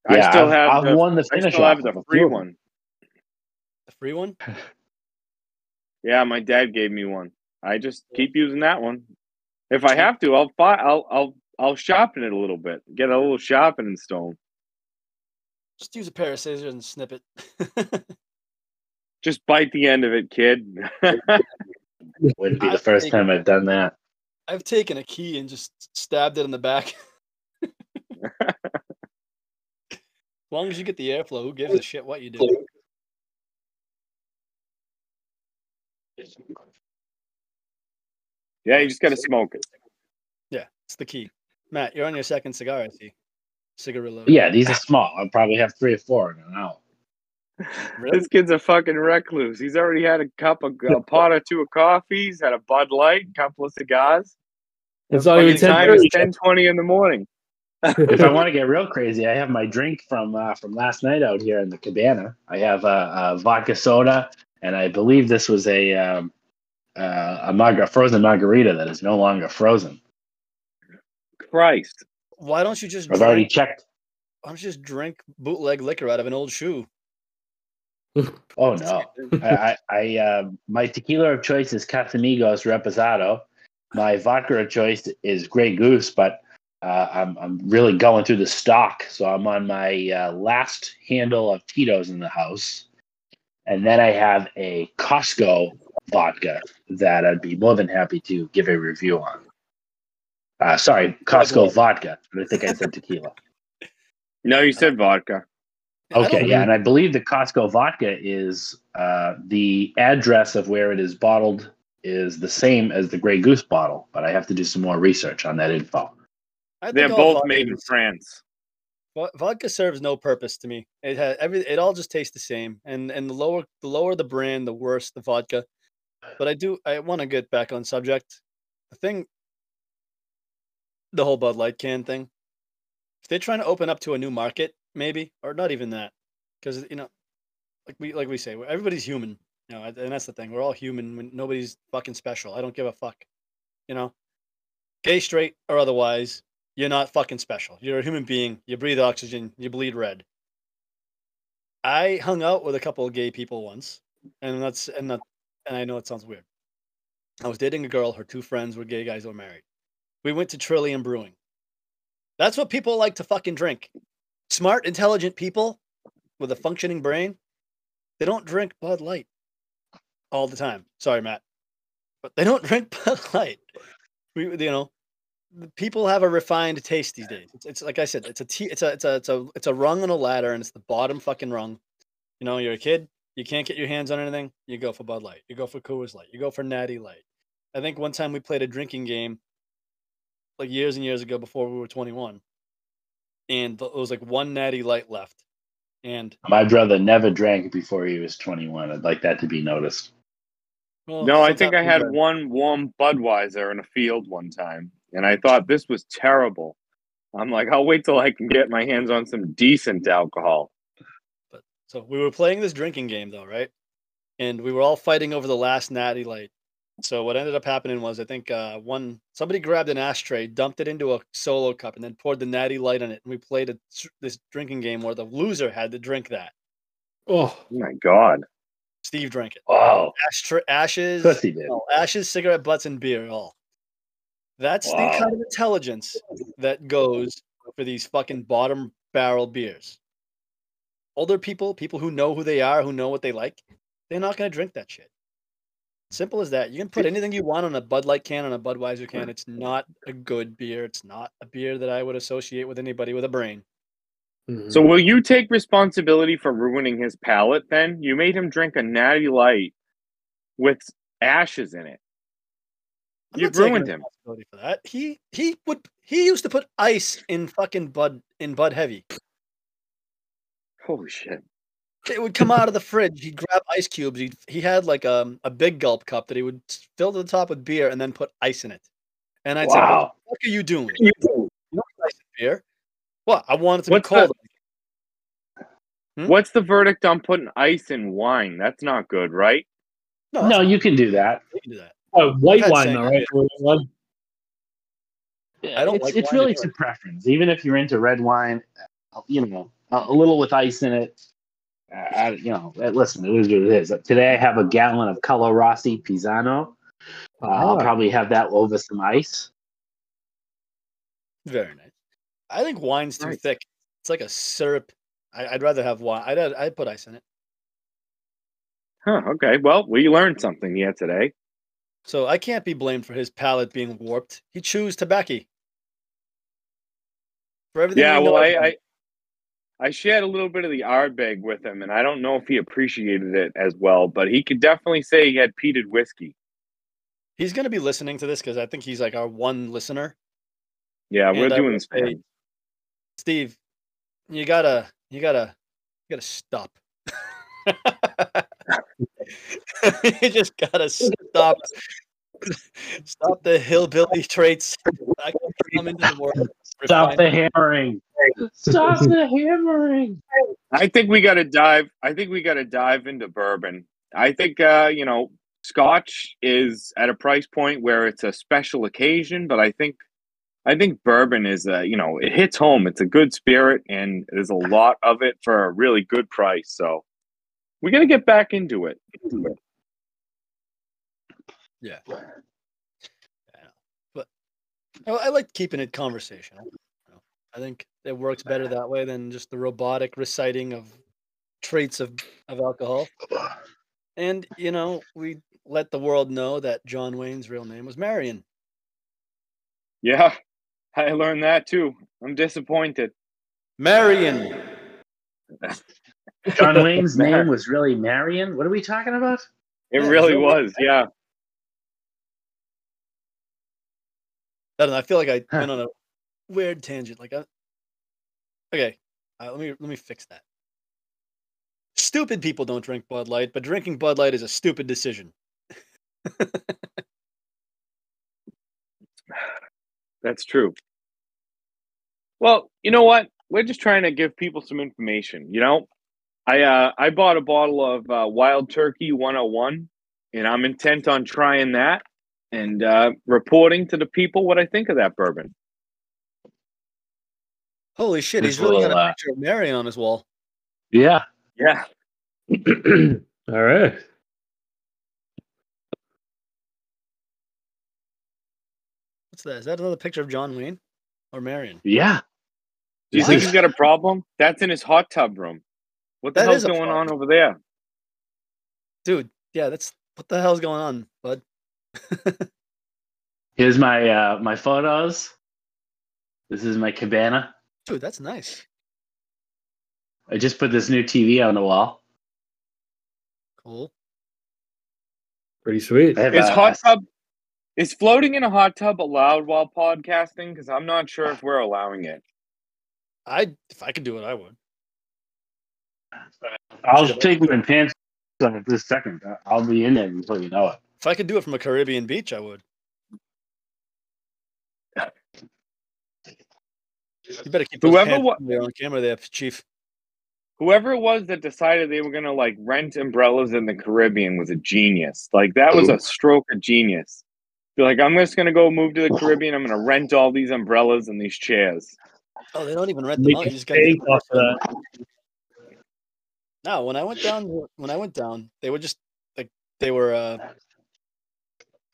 I still I've- have I've the, won the I still have the a free few one. The free one? Yeah, my dad gave me one. I just keep using that one. If I have to, I'll buy. I'll I'll I'll sharpen it a little bit. Get a little sharpening stone. Just use a pair of scissors and snip it. Just bite the end of it, kid. Wouldn't be I the first think- time I've done that. I've taken a key and just stabbed it in the back. as long as you get the airflow, who gives a shit what you do? yeah, you just gotta smoke it. Yeah, it's the key. Matt, you're on your second cigar, I see. Cigarillo. Yeah, these are small. I'll probably have three or four in an hour. Really? This kid's a fucking recluse. He's already had a cup of a pot or two of coffee. He's had a Bud Light, a couple of cigars. It's not even Fucking ten time is ten twenty in the morning. if I want to get real crazy, I have my drink from uh, from last night out here in the cabana. I have a, a vodka soda, and I believe this was a um, uh, a marga- frozen margarita that is no longer frozen. Christ. Why don't you just I've already checked. why don't you just drink bootleg liquor out of an old shoe? Oh no, I, I, I uh, my tequila of choice is Casamigos Reposado. My vodka of choice is Grey Goose, but uh, I'm I'm really going through the stock, so I'm on my uh, last handle of Tito's in the house, and then I have a Costco vodka that I'd be more than happy to give a review on. Uh, sorry, Costco vodka. I think I said tequila. No, you said vodka. Okay, don't- yeah, and I believe the Costco vodka is uh, the address of where it is bottled is the same as the Grey Goose bottle, but I have to do some more research on that info. They're both vodka made in France. Vodka serves no purpose to me. It has every. It all just tastes the same. And and the lower the lower the brand, the worse the vodka. But I do. I want to get back on subject. The thing. The whole Bud Light can thing. If they're trying to open up to a new market, maybe, or not even that, because you know, like we like we say, everybody's human. You know, and that's the thing. We're all human. When nobody's fucking special. I don't give a fuck. You know, gay, straight, or otherwise, you're not fucking special. You're a human being. You breathe oxygen. You bleed red. I hung out with a couple of gay people once, and that's and that, and I know it sounds weird. I was dating a girl. Her two friends were gay guys who were married. We went to Trillium Brewing. That's what people like to fucking drink. Smart, intelligent people with a functioning brain, they don't drink Bud Light all the time. Sorry, Matt, but they don't drink Bud Light. We, you know, people have a refined taste these days. It's, it's like I said, it's a t- it's a it's a it's a it's a rung on a ladder, and it's the bottom fucking rung. You know, you're a kid, you can't get your hands on anything, you go for Bud Light, you go for Coors Light, you go for Natty Light. I think one time we played a drinking game, like years and years ago before we were 21, and it was like one Natty Light left, and My brother never drank before he was 21. I'd like that to be noticed. well, No, I think I had we- one warm Budweiser in a field one time, and I thought this was terrible. I'm like, I'll wait till I can get my hands on some decent alcohol. But so we were playing this drinking game though, right? And we were all fighting over the last natty light. So what ended up happening was I think uh, one somebody grabbed an ashtray, dumped it into a solo cup, and then poured the natty light on it. And we played a, this drinking game where the loser had to drink that. Oh, Oh my god. Steve drank it. Wow. Ashtray, ashes, of did. no, ashes, cigarette butts, and beer. All. That's the kind of intelligence that goes for these fucking bottom barrel beers. Older people, people who know who they are, who know what they like, they're not going to drink that shit. Simple as that. You can put anything you want on a Bud Light can, on a Budweiser can. It's not a good beer. It's not a beer that I would associate with anybody with a brain. mhm. So will you take responsibility for ruining his palate then? You made him drink a natty light with ashes in it. I'm You've ruined him. for that. He he would he used to put ice in fucking Bud in Bud Heavy. Holy shit. It would come out of the fridge. He'd grab ice cubes. He he had like um, a big gulp cup that he would fill to the top with beer and then put ice in it. And I'd say, "What the fuck are you doing? You don't put ice in beer? What? I want it to What's be cold." Hmm? What's the verdict on putting ice in wine? That's not good, right? No, No, that's you can do that. you can do that. oh, white wine saying though, right? Red wine. I don't it's, like it's really anyway. to preference. Even if you're into red wine, uh, you know, a, a little with ice in it. Uh, I, you know, uh, listen, it is what it is. Today I have a gallon of Carlo Rossi Paisano. Uh, I'll Ah. probably have that over some ice. Very nice. I think wine's too Nice. thick. It's like a syrup. I, I'd rather have wine. I'd I'd put ice in it. Huh, okay. Well, we learned something yet today. So I can't be blamed for his palate being warped. He chews tobacco. For everything Yeah, know well, I, I him. I shared a little bit of the Ardbeg with him, and I don't know if he appreciated it as well, but he could definitely say he had peated whiskey. he's going to be listening to this because I think he's like our one listener. Yeah, we're I uh, doing will this. say- Steve, you gotta, you gotta, you gotta stop. you just gotta stop. Stop the hillbilly traits. I can come into the world. Stop the hammering. Stop the hammering. I think we got to dive. I think we got to dive into bourbon. I think uh, you know, Scotch is at a price point where it's a special occasion, but I think, I think bourbon is a you know, it hits home. It's a good spirit, and there's a lot of it for a really good price. So we're gonna get back into it. Yeah. Yeah, But I, I like keeping it conversational. I think it works better that way than just the robotic reciting of traits of, of alcohol. And, you know, we let the world know that John Wayne's real name was Marion. Yeah, I learned that too. I'm disappointed. Marion! John Wayne's Man. name was really Marion. What are we talking about? It Yeah, really so- was. Yeah. I don't know. I feel like I Huh. went on a weird tangent. Like, I, okay, uh, let me let me fix that. Stupid people don't drink Bud Light, but drinking Bud Light is a stupid decision. That's true. Well, you know what? We're just trying to give people some information. You know, I uh, I bought a bottle of uh, Wild Turkey 101, and I'm intent on trying that and uh, reporting to the people what I think of that bourbon. Holy shit! He's really got a uh, picture of Marion on his wall. Yeah. Yeah, All right. What's that? Is that another picture of John Wayne? or Marion. Yeah. Do you Why? think he's got a problem? That's in his hot tub room. What the That hell's is going on over there? Dude, yeah, that's what the hell's going on, bud? Here's my uh my photos. This is my cabana. Dude, that's nice. I just put this new TV on the wall. Cool. Pretty sweet. I have Is a- hot tub is floating in a hot tub allowed while podcasting? Because I'm not sure if we're allowing it. I if I could do it, I would. I'll take my pants off at this second. I'll be in there before you know it. If I could do it from a Caribbean beach, I would. You better keep Whoever pants wa- on camera there, Chief. Whoever it was that decided they were gonna like rent umbrellas in the Caribbean was a genius. Like that was a stroke of genius. Be like, I'm just gonna go move to the Caribbean. I'm gonna rent all these umbrellas and these chairs. Oh, they don't even rent them Make out. You just gotta bank off of that. No, when I went down, when I went down, they were just like they were. uh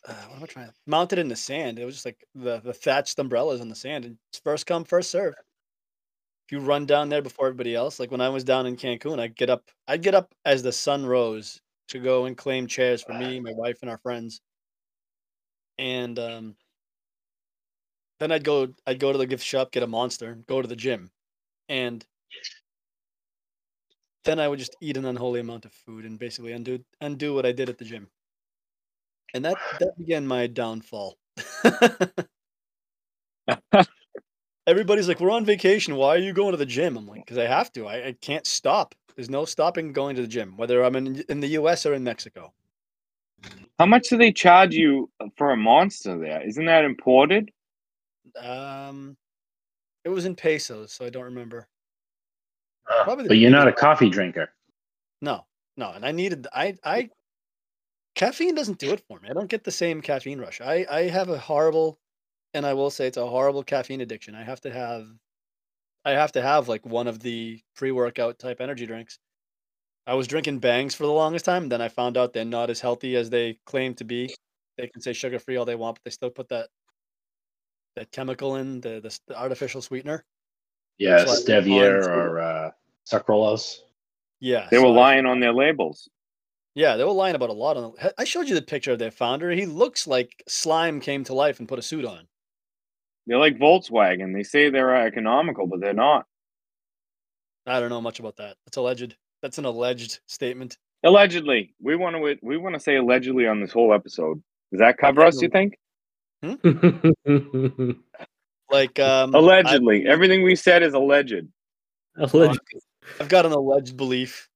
uh, what am I trying? Mounted in the sand. It was just like the the thatched umbrellas on the sand, and it's first come, first serve. If you run down there before everybody else, like when I was down in Cancun, I'd get up. I'd get up as the sun rose to go and claim chairs for me, my wife, and our friends. And um, then I'd go. I'd go to the gift shop, get a monster, go to the gym, and then I would just eat an unholy amount of food and basically undo undo what I did at the gym. And that that began my downfall. Everybody's like, "We're on vacation. Why are you going to the gym?" I'm like, "Because I have to. I, I can't stop. There's no stopping going to the gym, whether I'm in in the U.S. or in Mexico." How much do they charge you for a monster there? Isn't that imported? Um, it was in pesos, so I don't remember. Probably the But you're not a coffee drinker. No, no, and I needed I I caffeine doesn't do it for me. I don't get the same caffeine rush. I I have a horrible and I will say it's a horrible caffeine addiction. I have to have I have to have like one of the pre-workout type energy drinks. I was drinking bangs for the longest time, then I found out they're not as healthy as they claim to be. They can say sugar free all they want, but they still put that that chemical in the the, the artificial sweetener. Yeah, So stevia or uh, sucralose. Yeah, They so were I- lying on their labels. Yeah, they were lying about a lot. On the, I showed you the picture of their founder. He looks like slime came to life and put a suit on. They're like Volkswagen. They say they're economical, but they're not. I don't know much about that. That's alleged. That's an alleged statement. Allegedly, we want to we want to say allegedly on this whole episode. Does that cover us? You think? Like, um, Allegedly, everything we said is alleged. Alleged. I've got an alleged belief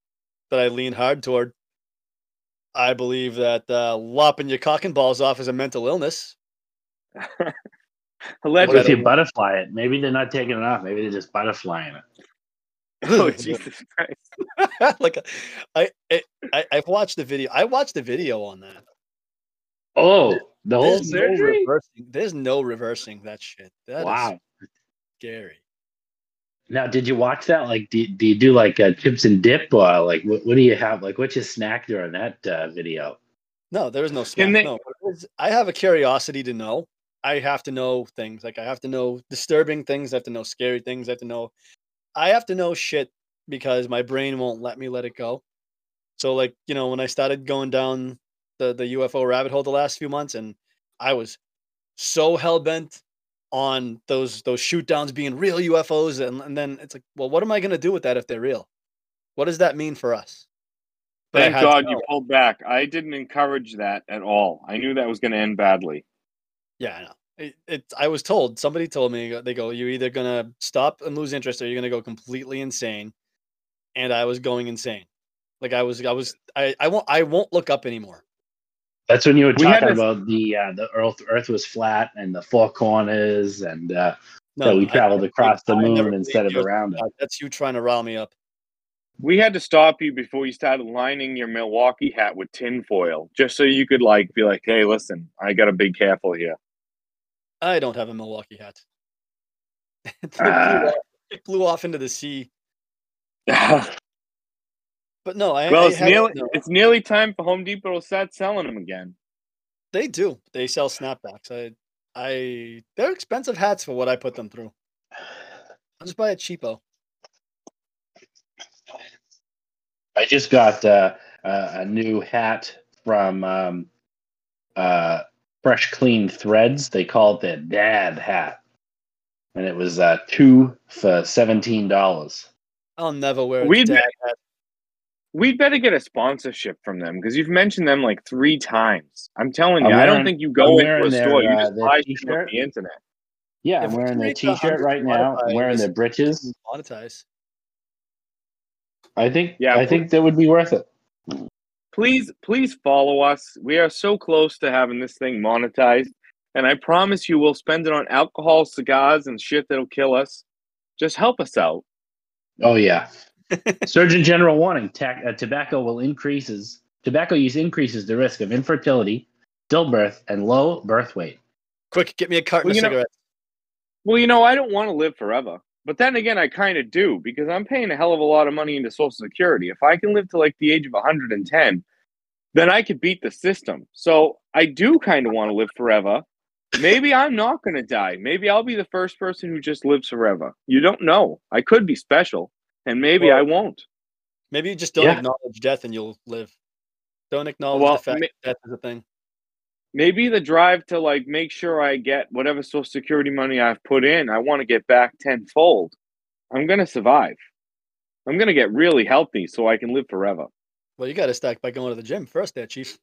that I lean hard toward. I believe that uh, lopping your cock and balls off is a mental illness. What if you butterfly it? Maybe they're not taking it off. Maybe they're just butterflying it. Oh Jesus Christ! like, I, I, I, I've watched the video. I watched the video on that. Oh, the whole There's no surgery? reversing. There's no reversing that shit. That is wow. scary. Now, did you watch that? Like, do, do you do like uh, chips and dip, or like what, what do you have? Like, what's your snack during that uh, video? No, there is no Can smack. they- No, but I have a curiosity to know. I have to know things. Like I have to know disturbing things. I have to know scary things. I have to know. I have to know shit because my brain won't let me let it go. So, like you know, when I started going down the the UFO rabbit hole the last few months, and I was so hell bent on those those shoot downs being real UFOs, and, and then it's like, well, what am I gonna do with that if they're real? What does that mean for us? But Thank God you pulled back. I didn't encourage that at all. I knew that was going to end badly. Yeah, I know. It, it, I was told, somebody told me, they go, you're either going to stop and lose interest or you're going to go completely insane. And I was going insane. Like I was, I was, I, I won't, I won't look up anymore. That's when you were talking this- about the uh, the Earth Earth was flat and the four corners, and uh, No, that we traveled I- across the I never moon instead of around it. Uh, That's you trying to rile me up. We had to stop you before you started lining your Milwaukee hat with tinfoil, just so you could like be like, "Hey, listen, I got to be careful here." I don't have a Milwaukee hat. it, blew Ah. off, it blew off into the sea. well, But no, I, I it's had- nearly no, it's nearly time for Home Depot to start selling them again. they do. They sell snapbacks. I, I they're expensive hats for what I put them through. I'll just buy a cheapo. I just got uh, uh, a new hat from um, uh, Fresh Clean Threads. They call it the dad hat, and it was uh, two for seventeen dollars. I'll never wear a We'd dad be- hat. We'd better get a sponsorship from them because you've mentioned them like three times. I'm telling you, I'm I don't think you I'm go into wearing a their, store. You uh, just their buy shit t-shirt. off the internet. Yeah, If I'm wearing their T-shirt right now. I'm wearing their britches. Monetize. I think. Yeah, I put- think that would be worth it. please please follow us we are so close to having this thing monetized and i promise you we'll spend it on alcohol cigars and shit that'll kill us just help us out Oh yeah. Surgeon General warning: ta- uh, tobacco will increases tobacco use increases the risk of infertility, stillbirth, and low birth weight. Quick, get me a carton Well, of you know- well you know i don't want to live forever but then again i kind of do because i'm paying a hell of a lot of money into social security. If i can live to like the age of 110 then i could beat the system. So i do kind of want to live forever. Maybe i'm not going to die. Maybe i'll be the first person who just lives forever. You don't know. I could be special and maybe Well, i won't Maybe you just don't Yeah. acknowledge death and you'll live. Don't acknowledge Well, the fact ma- that death is a thing. maybe the drive to like make sure I get whatever social security money I've put in, I want to get back tenfold. I'm gonna survive. I'm gonna get really healthy so I can live forever. Well, you got to stack by going to the gym first, there, Chief.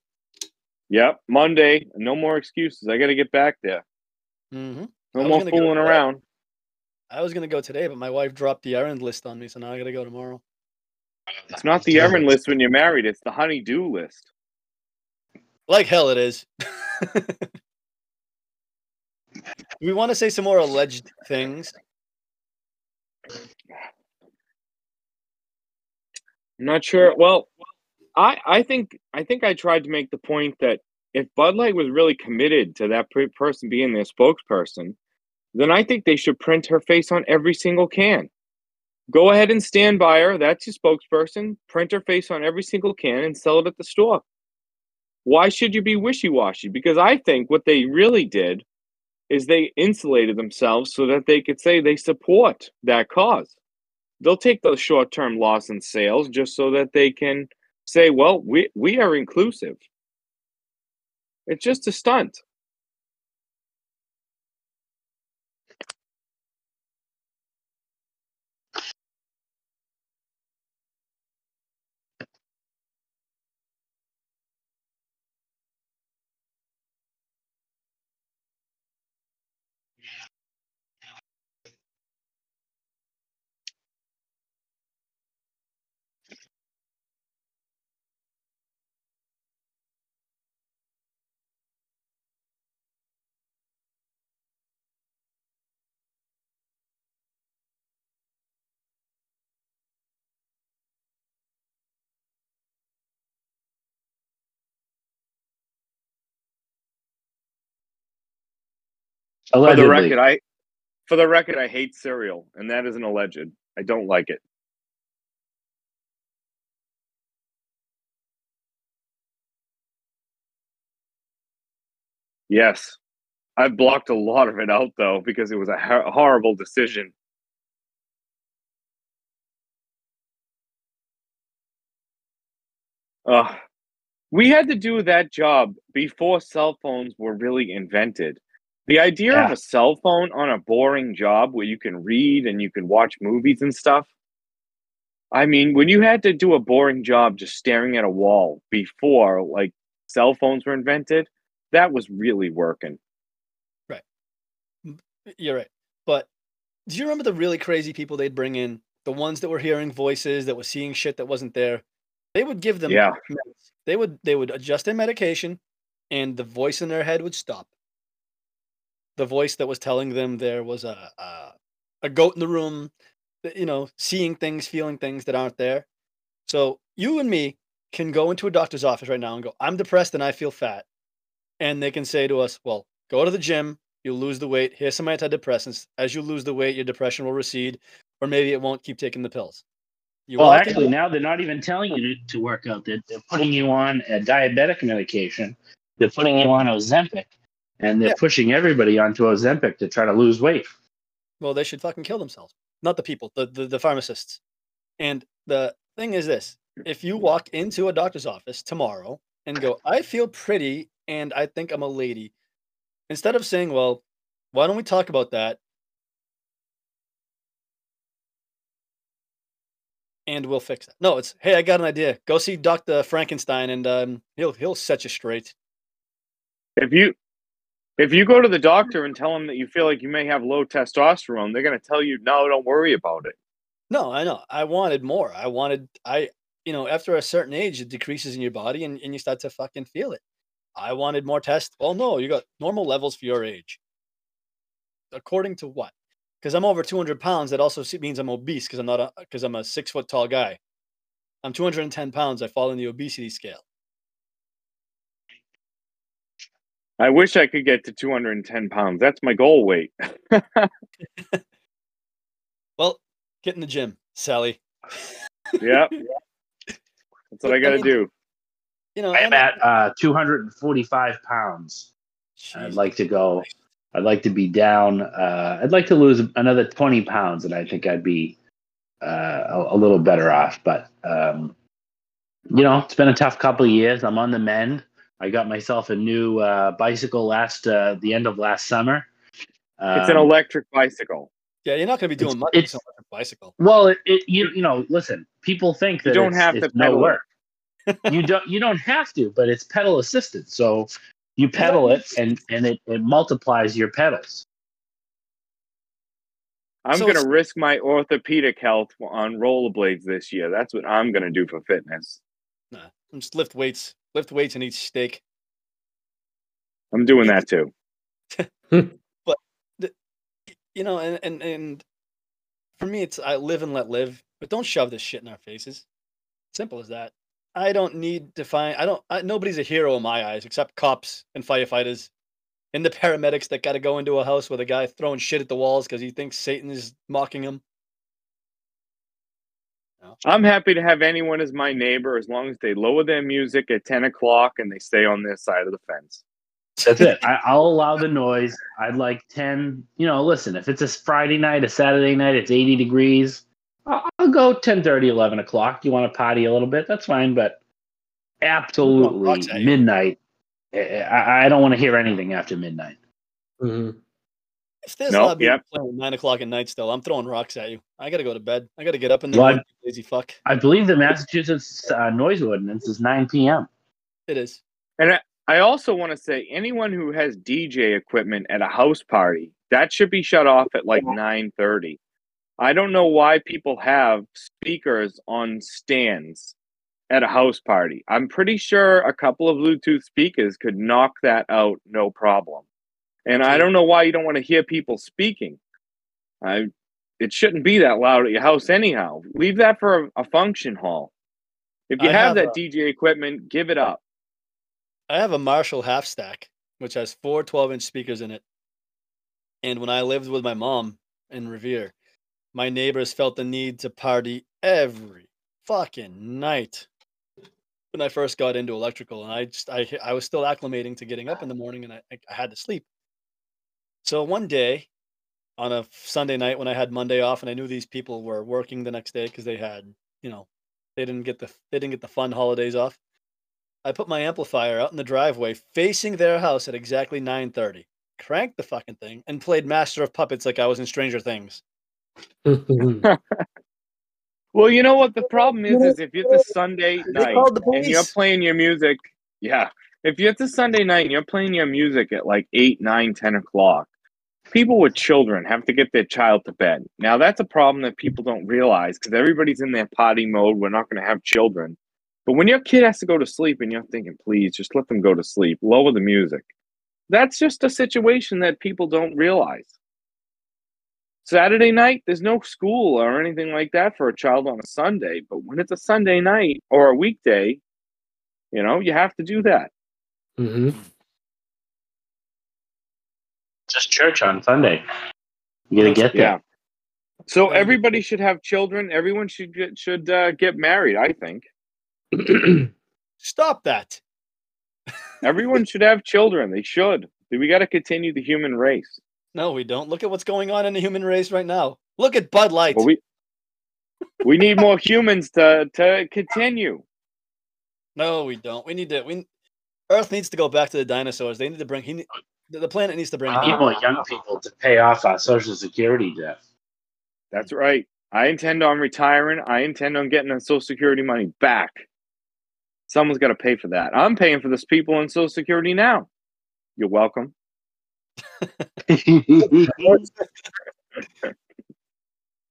Yep, Monday, no more excuses. I got to get back there. Mm-hmm. No more fooling around. I was gonna go today, but my wife dropped the errand list on me, so now I got to go tomorrow. It's not the errand list when you're married. It's the honey-do list. Like hell, it is. we want to say some more alleged things. I'm not sure. Well, I I think I think I tried to make the point that if Bud Light was really committed to that person being their spokesperson, then I think they should print her face on every single can. Go ahead and stand by her. That's your spokesperson. Print her face on every single can and sell it at the store. Why should you be wishy washy? Because I think what they really did is they insulated themselves so that they could say they support that cause they'll take those short-term loss in sales just so that they can say, "Well, we we are inclusive." It's just a stunt. For the record, I for the record, I hate cereal, and that isn't alleged. I don't like it. Yes, I've blocked a lot of it out though because it was a hor- horrible decision. Uh, we had to do that job before cell phones were really invented. The idea of a cell phone on a boring job where you can read and you can watch movies and stuff. I mean, when you had to do a boring job just staring at a wall before like cell phones were invented, that was really working. Right. You're right. But do you remember the really crazy people they'd bring in? The ones that were hearing voices, that were seeing shit that wasn't there. They would give them Yeah. meds. They would they would adjust their medication and the voice in their head would stop. The voice that was telling them there was a a, a goat in the room, you know, seeing things, feeling things that aren't there. So you and me can go into a doctor's office right now and go, I'm depressed and I feel fat. And they can say to us, Well, go to the gym, you'll lose the weight. Here's some antidepressants. As you lose the weight, your depression will recede, or maybe it won't keep taking the pills. You Well, actually, now they're not even telling you to, to work out. They're, they're putting you on a diabetic medication. They're putting you on Ozempic, and they're Yeah. pushing everybody onto Ozempic to try to lose weight. Well, they should fucking kill themselves. Not the people, the, the, the pharmacists. And the thing is this if you walk into a doctor's office tomorrow and go, I feel pretty and I think I'm a lady, instead of saying, well, why don't we talk about that? And we'll fix that. No, it's hey, I got an idea. Go see Doctor Frankenstein, and um, he'll he'll set you straight. If you if you go to the doctor and tell them that you feel like you may have low testosterone, they're going to tell you, "No, don't worry about it." No, I know. I wanted more. I wanted I you know, after a certain age it decreases in your body and, and you start to fucking feel it. I wanted more test. Well, no, you got normal levels for your age. According to what? Because I'm over 200 pounds. That also means I'm obese because I'm not a because I'm a six foot tall guy. I'm 210 pounds. I fall in the obesity scale. I wish I could get to 210 pounds. That's my goal weight. Well, get in the gym, Sally. yep. That's what I got to do. You know, I'm at uh, 245 pounds. I'd like to go. I'd like to be down. Uh, I'd like to lose another 20 pounds, and I think I'd be uh, a, a little better off. But um, you know, it's been a tough couple of years. I'm on the mend. I got myself a new uh, bicycle last uh, the end of last summer. It's an Um, electric bicycle. Yeah, you're not going to be It's- doing much with it's- a bicycle. Well, it, it you you know, listen, people think that You don't it's, have to it's no pedal work. you don't you don't have to, but it's pedal assisted. So you pedal it and and it, it multiplies your pedals. I'm So going to risk my orthopedic health on rollerblades this year. That's what I'm going to do for fitness. Nah, just lift weights, lift weights and eat steak. I'm doing that too. But you know, and, and and for me, it's I live and let live, but don't shove this shit in our faces. Simple as that. I don't need to find. I don't. I, nobody's a hero in my eyes except cops and firefighters, and the paramedics that got to go into a house with a guy throwing shit at the walls because he thinks Satan is mocking him. I'm happy to have anyone as my neighbor as long as they lower their music at 10 o'clock and they stay on their side of the fence. That's it. I, I'll allow the noise. I'd like 10, you know, listen, if it's a Friday night, a Saturday night, it's 80 degrees, I'll, I'll go 10 30, 11 o'clock. You want to potty a little bit? That's fine. But absolutely rocks midnight. I, I I don't want to hear anything after midnight. Mhm. If there's Nope, a lot of people yep. playing nine o'clock at night still, I'm throwing rocks at you. I gotta go to bed. I gotta get up in the Well, I- morning. Lazy fuck. I believe the Massachusetts uh, noise ordinance is 9 p.m. It is. And I, I also want to say anyone who has DJ equipment at a house party, that should be shut off at like 9:30. I don't know why people have speakers on stands at a house party. I'm pretty sure a couple of Bluetooth speakers could knock that out no problem. And I don't know why you don't want to hear people speaking. I it shouldn't be that loud at your house anyhow. Leave that for a, a function hall. If you have, have that a- DJ equipment, give it up. I have a Marshall half stack, which has four 12 inch speakers in it. And when I lived with my mom in Revere, my neighbors felt the need to party every fucking night. When I first got into electrical, and I just I I was still acclimating to getting up in the morning, and I I had to sleep. So one day, on a Sunday night when I had Monday off, and I knew these people were working the next day because they had you know they didn't get the they didn't get the fun holidays off. I put my amplifier out in the driveway facing their house at exactly 9:30. Cranked the fucking thing and played Master of Puppets like I was in Stranger Things. Well, you know what the problem is is if it's a Sunday night and you're playing your music, yeah. If it's a Sunday night and you're playing your music at like 8, 9, 10 o'clock, people with children have to get their child to bed. Now that's a problem that people don't realize because everybody's in their potty mode. We're not going to have children. But when your kid has to go to sleep and you're thinking, please just let them go to sleep, lower the music. That's just a situation that people don't realize. Saturday night, there's no school or anything like that for a child on a Sunday. But when it's a Sunday night or a weekday, you know, you have to do that. Mhm. Just church on Sunday. You got to get there. Yeah. So everybody should have children. Everyone should get should uh, get married. I think Stop that. everyone should have children. They should. We got to continue the human race. No, we don't. Look at what's going on in the human race right now. Look at Bud Light. Well, we we need more humans to to continue. no, we don't. We need to. We Earth needs to go back to the dinosaurs. They need to bring. He, ne- the the planet needs to bring. We need more young people to pay off our social security debt. That's right. I intend on retiring. I intend on getting the Social Security money back. Someone's got to pay for that. I'm paying for this people on Social Security now. You're welcome.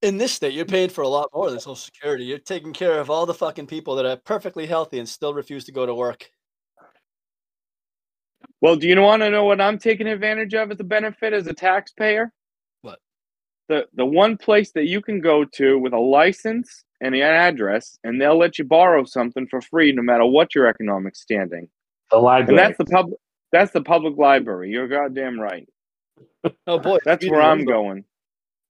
in this state, you're paying for a lot more than Social Security. You're taking care of all the fucking people that are perfectly healthy and still refuse to go to work. Well, do you want to know what I'm taking advantage of as a benefit as a taxpayer? What? The the one place that you can go to with a license and an address, and they'll let you borrow something for free, no matter what your economic standing. the And library. that's the public. That's the public library. You're goddamn right. Oh boy, That's where I'm Limbo, going.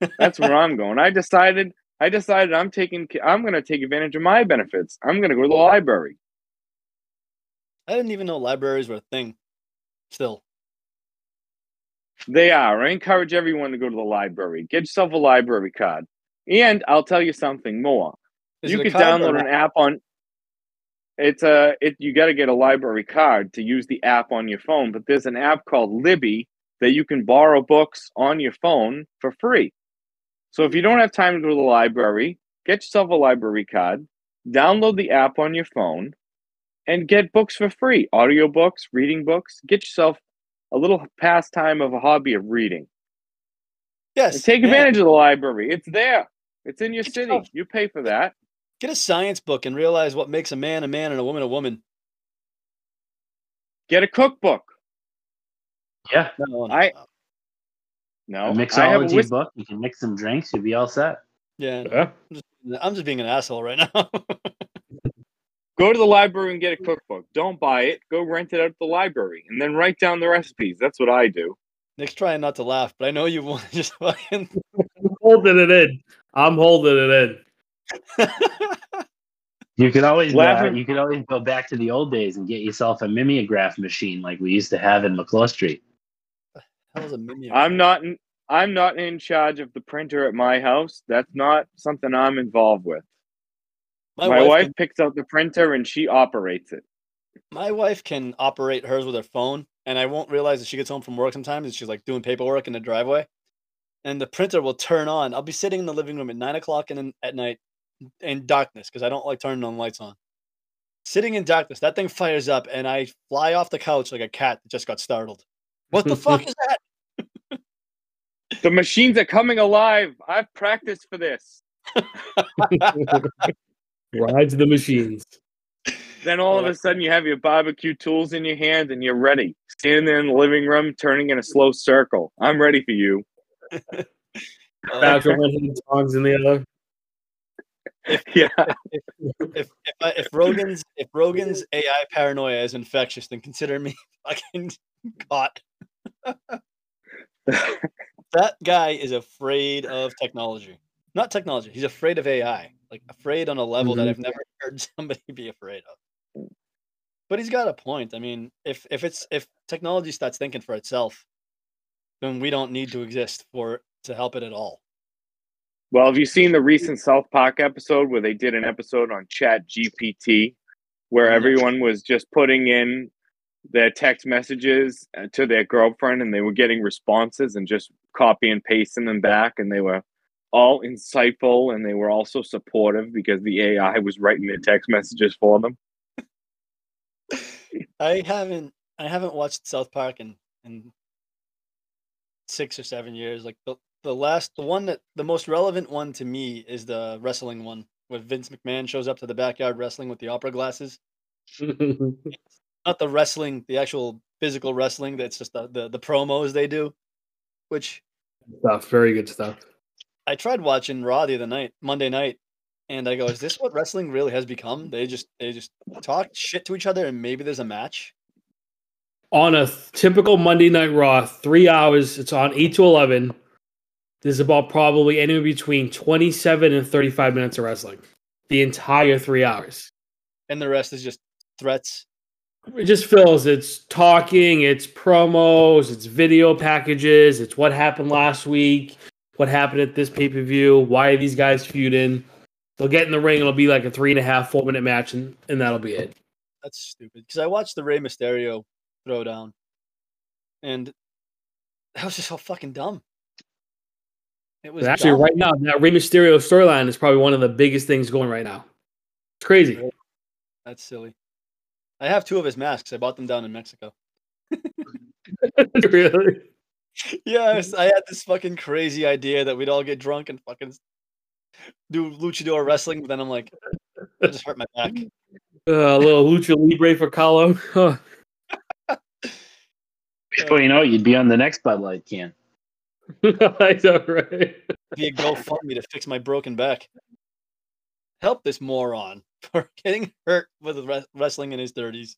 That's where I'm going. I decided. I decided I'm taking. I'm going to take advantage of my benefits. I'm going to go to the library. I didn't even know libraries were a thing. Still, They are. I encourage everyone to go to the library. Get yourself a library card. And I'll tell you something more. Is you could download an an app on. It's a. It you got to get a library card to use the app on your phone. But there's an app called Libby that you can borrow books on your phone for free. So if you don't have time to go to the library, get yourself a library card, download the app on your phone, and get books for free. Audiobooks, reading books. Get yourself a little pastime of a hobby of reading. Yes. And take yeah. advantage of the library. It's there. It's in your Get city. yourself- You pay for that. Get a science book and realize what makes a man a man and a woman a woman. Get a cookbook. yeah, No, no, I- no. No, a I have a mixology whis- book. You can mix some drinks. You'll be all set. Yeah, Yeah. I'm just being an asshole right now. Go to the library and get a cookbook. Don't buy it. Go rent it out at the library, and then write down the recipes. That's what I do. Nick's trying not to laugh, but I know you want to just fucking. I'm holding it in. I'm holding it in. You can always uh, you can always go back to the old days and get yourself a mimeograph machine like we used to have in McClure Street. That a mimic. I'm not. In, I'm not in charge of the printer at my house. That's not something I'm involved with. My, My, wife, wife can, picks out the printer and she operates it. my wife can operate hers with her phone, and I won't realize that she gets home from work sometimes, and she's like doing paperwork in the driveway, and the printer will turn on. I'll be sitting in the living room at nine o'clock in, at night in darkness because I don't like turning on lights on. Sitting in darkness, that thing fires up, and I fly off the couch like a cat that just got startled. What the fuck is that? The machines are coming alive. I've practiced for this. Ride to the machines. Then all of a sudden, you have your barbecue tools in your hand and you're ready. Standing there in the living room, turning in a slow circle. I'm ready for you. Uh, Back on one hand, tongs in the other. Yeah. if if I, if Rogan's if Rogan's AI paranoia is infectious, then consider me fucking caught. that guy is afraid of technology. Not technology. He's afraid of AI. Like afraid on a level that Mhm. I've never heard somebody be afraid of. But he's got a point. I mean, if if it's if technology starts thinking for itself, then we don't need to exist for to help it at all. Well, have you seen the recent South Park episode where they did an episode on Chat GPT where everyone was just putting in their text messages uh, to their girlfriend and they were getting responses and just copy and pasting them back and they were all insightful and they were also supportive because the AI was writing their text messages for them. I haven't I haven't watched South Park in in six or seven years. Like the the last the one that the most relevant one to me is the wrestling one where Vince McMahon shows up to the backyard wrestling with the opera glasses. Not the wrestling, the actual physical wrestling. That's just the the, the promos they do. Which stuff. Very good stuff. I tried watching Raw the other night, Monday night, and I go, "Is this what wrestling really has become? They just they just talk shit to each other, and maybe there's a match." On a th- typical Monday Night Raw, three hours. It's on eight to eleven. There's about probably anywhere between twenty-seven and thirty-five minutes of wrestling. The entire three hours. and the rest is just threats. It just feels it's talking, it's promos, it's video packages, it's what happened last week, what happened at this pay per view, why are these guys feuding? They'll get in the ring, it'll be like a three and a half, four minute match, and, and that'll be it. That's stupid. Because I watched the Rey Mysterio throwdown, and that was just so fucking dumb. It was actually, dumb. right now, that Rey Mysterio storyline is probably one of the biggest things going right now. It's crazy. That's silly. I have two of his masks. I bought them down in Mexico. really? Yes, I had this fucking crazy idea that we'd all get drunk and fucking do luchador wrestling, but then I'm like, I just hurt my back. Uh, a little lucha libre for Carlo. Huh. Before you know it, you'd be on the next Bud Light can. I know, right? Be a GoFundMe to fix my broken back. Help this moron for getting hurt with wrestling in his 30s.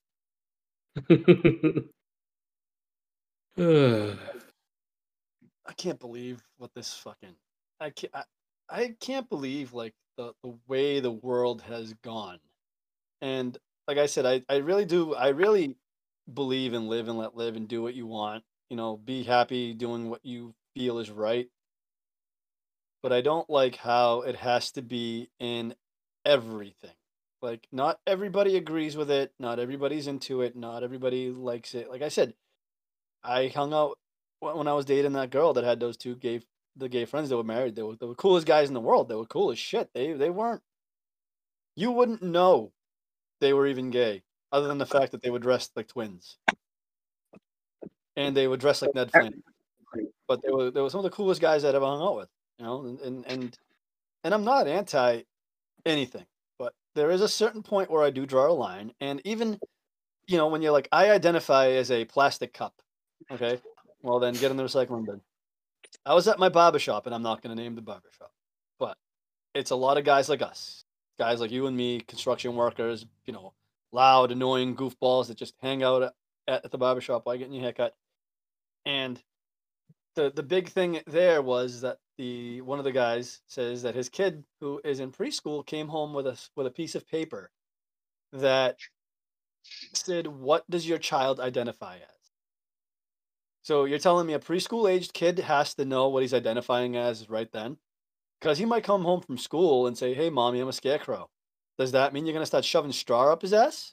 I can't believe what this fucking I can't I, I can't believe like the, the way the world has gone. And like I said, I, I really do I really believe in live and let live and do what you want. You know, be happy doing what you feel is right. But I don't like how it has to be in everything. Like not everybody agrees with it, not everybody's into it, not everybody likes it. Like I said, I hung out when I was dating that girl that had those two gay the gay friends that were married. They were the coolest guys in the world. They were cool as shit. They they weren't. You wouldn't know they were even gay, other than the fact that they were dressed like twins, and they would dress like Ned Flynn. But they were they were some of the coolest guys I'd ever hung out with. You know, and and and, and I'm not anti anything, but there is a certain point where I do draw a line, and even you know when you're like I identify as a plastic cup. Okay. Well, then get in the recycling bin. I was at my barber shop, and I'm not going to name the barber shop, but it's a lot of guys like us, guys like you and me, construction workers, you know, loud, annoying goofballs that just hang out at, at the barber shop while getting your haircut. And the the big thing there was that the one of the guys says that his kid who is in preschool came home with a with a piece of paper that said, "What does your child identify as?" So you're telling me a preschool aged kid has to know what he's identifying as right then? Because he might come home from school and say, Hey, mommy, I'm a scarecrow. Does that mean you're going to start shoving straw up his ass?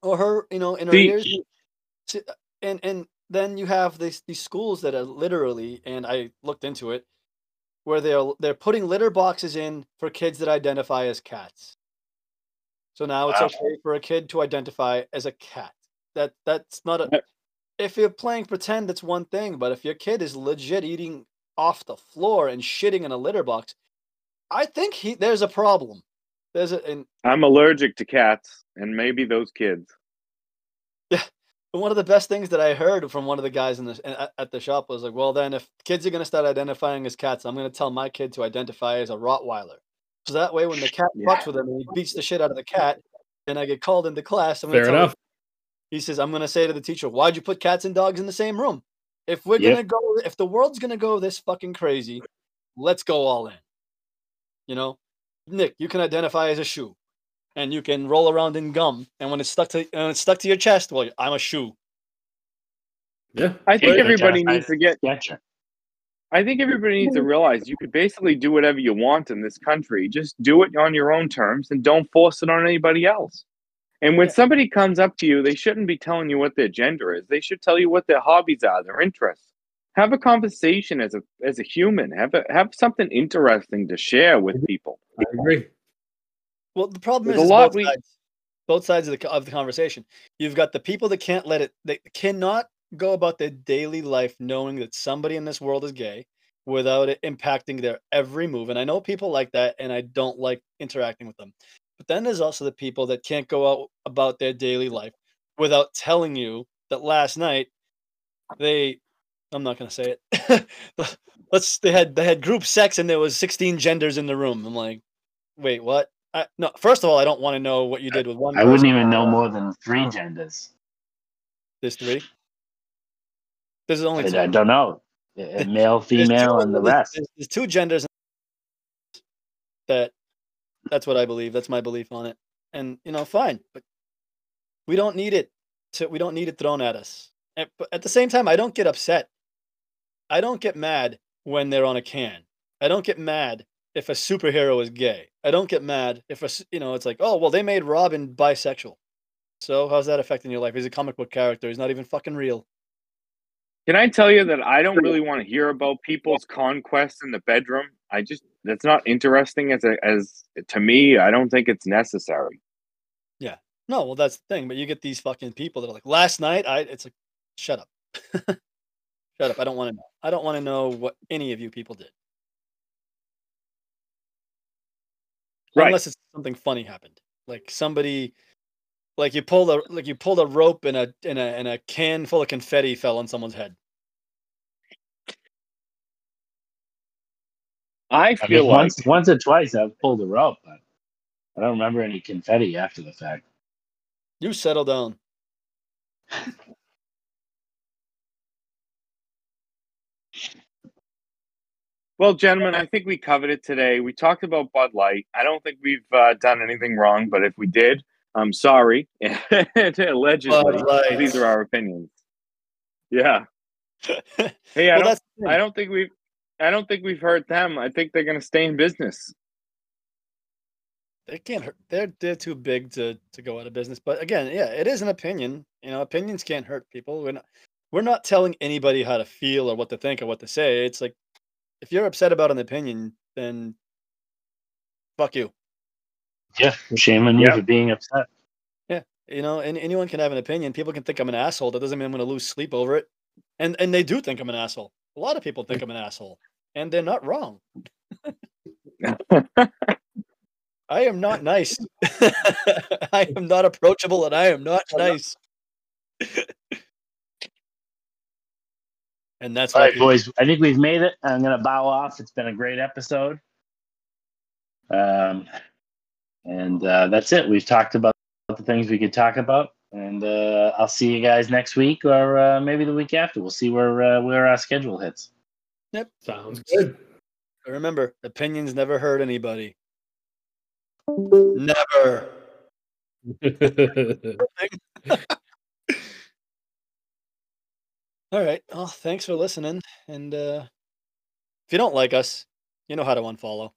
Or her, you know, in her See- ears? Uh, And, and then you have these, these schools that are literally, and I looked into it, where they're, they're putting litter boxes in for kids that identify as cats. So now it's Wow. okay for a kid to identify as a cat. That that's not a. if you're playing pretend that's one thing, but if your kid is legit eating off the floor and shitting in a litter box, I think he there's a problem. There's a and I'm allergic to cats, and maybe those kids. Yeah, one of the best things that I heard from one of the guys in the at, at the shop was like, well, then if kids are gonna start identifying as cats, I'm gonna tell my kid to identify as a Rottweiler. So that way, when the cat Yeah. fucks with him and he beats the shit out of the cat, and I get called into class, and I'm gonna Fair tell enough. He says, I'm going to say to the teacher, why'd you put cats and dogs in the same room? If we're Yep. going to go, if the world's going to go this fucking crazy, let's go all in. You know, Nick, you can identify as a shoe and you can roll around in gum. And when it's stuck to, when it's stuck to your chest, well, I'm a shoe. Yeah. I think Yeah, everybody identify needs to get. Sketcher. I think everybody needs to realize you could basically do whatever you want in this country. Just do it on your own terms and don't force it on anybody else. And when Yeah. somebody comes up to you, they shouldn't be telling you what their gender is. They should tell you what their hobbies are, their interests. Have a conversation as a as a human. Have a, have something interesting to share with people. I agree. Well, the problem There's is, a lot both we- sides. Both sides of the of the conversation. You've got the people that can't let it. They cannot go about their daily life knowing that somebody in this world is gay without it impacting their every move. And I know people like that, and I don't like interacting with them. But then there's also the people that can't go out about their daily life without telling you that last night they. I'm not gonna say it. Let's. They had they had group sex and there was 16 genders in the room. I'm like, wait, what? I, no, first of all, I don't want to know what you did with one. I wouldn't even know more than three genders. There's three. There's only I, two. I don't know. Male, There's two female, and the there's- rest. There's, there's two genders. That, that's what I believe. That's my belief on it. And you know, fine. But We don't need it. To, we don't need it thrown at us. At, but at the same time, I don't get upset. I don't get mad when they're on a can. I don't get mad if a superhero is gay. I don't get mad if a you know it's like, oh well, they made Robin bisexual. So how's that affecting your life? He's a comic book character. He's not even fucking real. Can I tell you that I don't really want to hear about people's conquests in the bedroom? I just that's not interesting as a, as to me. I don't think it's necessary. Yeah. No, well that's the thing. But you get these fucking people that are like, last night I. It's like, shut up, shut up. I don't want to know. I don't want to know what any of you people did. Right. Unless it's something funny happened, like somebody, like you pulled a like you pulled a rope and a in a and a can full of confetti fell on someone's head. I I feel mean, like once, once or twice I've pulled a rope, but I don't remember any confetti after the fact. You settle down. Well, gentlemen, I think we covered it today. We talked about Bud Light. I don't think we've uh, done anything wrong, but if we did, I'm sorry. Allegedly, Bud Light. these are our opinions. Yeah. Hey, I don't. I don't think we've. I don't think we've hurt them. I think they're going to stay in business. they can't hurt. They're they're too big to to go out of business. But again, yeah, it is an opinion. You know, opinions can't hurt people. We're not we're not telling anybody how to feel or what to think or what to say. It's like if you're upset about an opinion, then fuck you. Yeah, shame on you Yeah. for being upset. Yeah, you know, and anyone can have an opinion. People can think I'm an asshole. That doesn't mean I'm going to lose sleep over it. And and they do think I'm an asshole. A lot of people think I'm an asshole, and they're not wrong. I am not nice. I am not approachable, and I am not nice. and that's All right, people- boys. I think we've made it. I'm gonna bow off. It's been a great episode. Um, and uh, that's it. We've talked about the things we could talk about, and uh, I'll see you guys next week or uh, maybe the week after. We'll see where uh, where our schedule hits. Sounds good. remember, opinions never hurt anybody. Never. All right. Well, thanks for listening. And uh, if you don't like us, you know how to unfollow.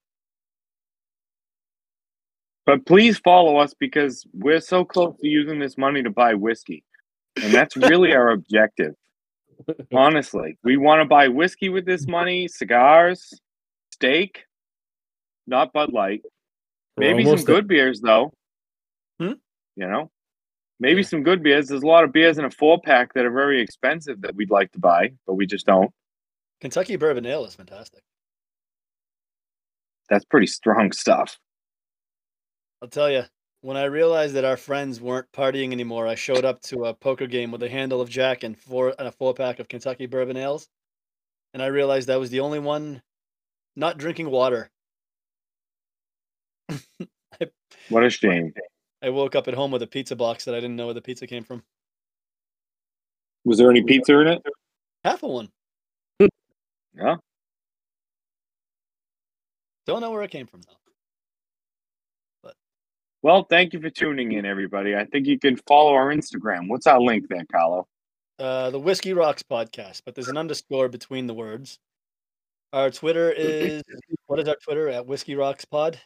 But please follow us because we're so close to using this money to buy whiskey. And that's really our objective. Honestly, we want to buy whiskey with this money, cigars, steak, not Bud Light. We're Maybe some there. good beers, though. Hmm? You know, maybe Yeah. some good beers. There's a lot of beers in a four pack that are very expensive that we'd like to buy, but we just don't. Kentucky Bourbon Ale is fantastic. That's pretty strong stuff. I'll tell you, when I realized that our friends weren't partying anymore, I showed up to a poker game with a handle of Jack and four and a four pack of Kentucky Bourbon Ales, and I realized I was the only one not drinking water. What a shame. I woke up at home with a pizza box that I didn't know where the pizza came from. Was there any pizza in it? Half of one. Yeah. Don't know where it came from though. Well, thank you for tuning in, everybody. I think you can follow our Instagram. What's our link there, Carlo? Uh, the Whiskey Rocks podcast, but there's an underscore between the words. Our Twitter is what is our Twitter at Whiskey Rocks Pod?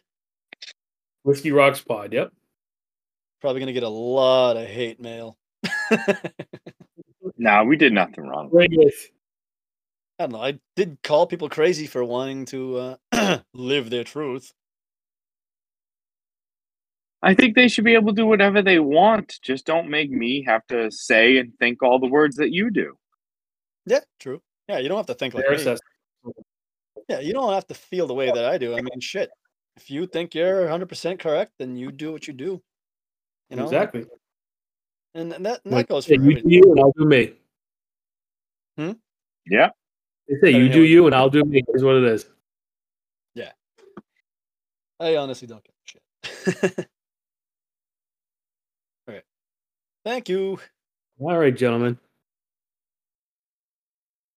Whiskey Rocks Pod. Yep. Probably gonna get a lot of hate mail. Nah, we did nothing wrong. I don't know. I did call people crazy for wanting to uh, live their truth. I think they should be able to do whatever they want. Just don't make me have to say and think all the words that you do. Yeah, true. Yeah, you don't have to think like Fair me. Yeah, you don't have to feel the way that I do. I mean, shit. If you think you're 100% correct, then you do what you do. You know, Exactly. and, and that and Like, that goes for hey, you do you and I'll do me. Hmm? Yeah. They say you don't do know. you and I'll do me. Is what it is. Yeah. I honestly don't give a shit. All right. Thank you. All right, gentlemen.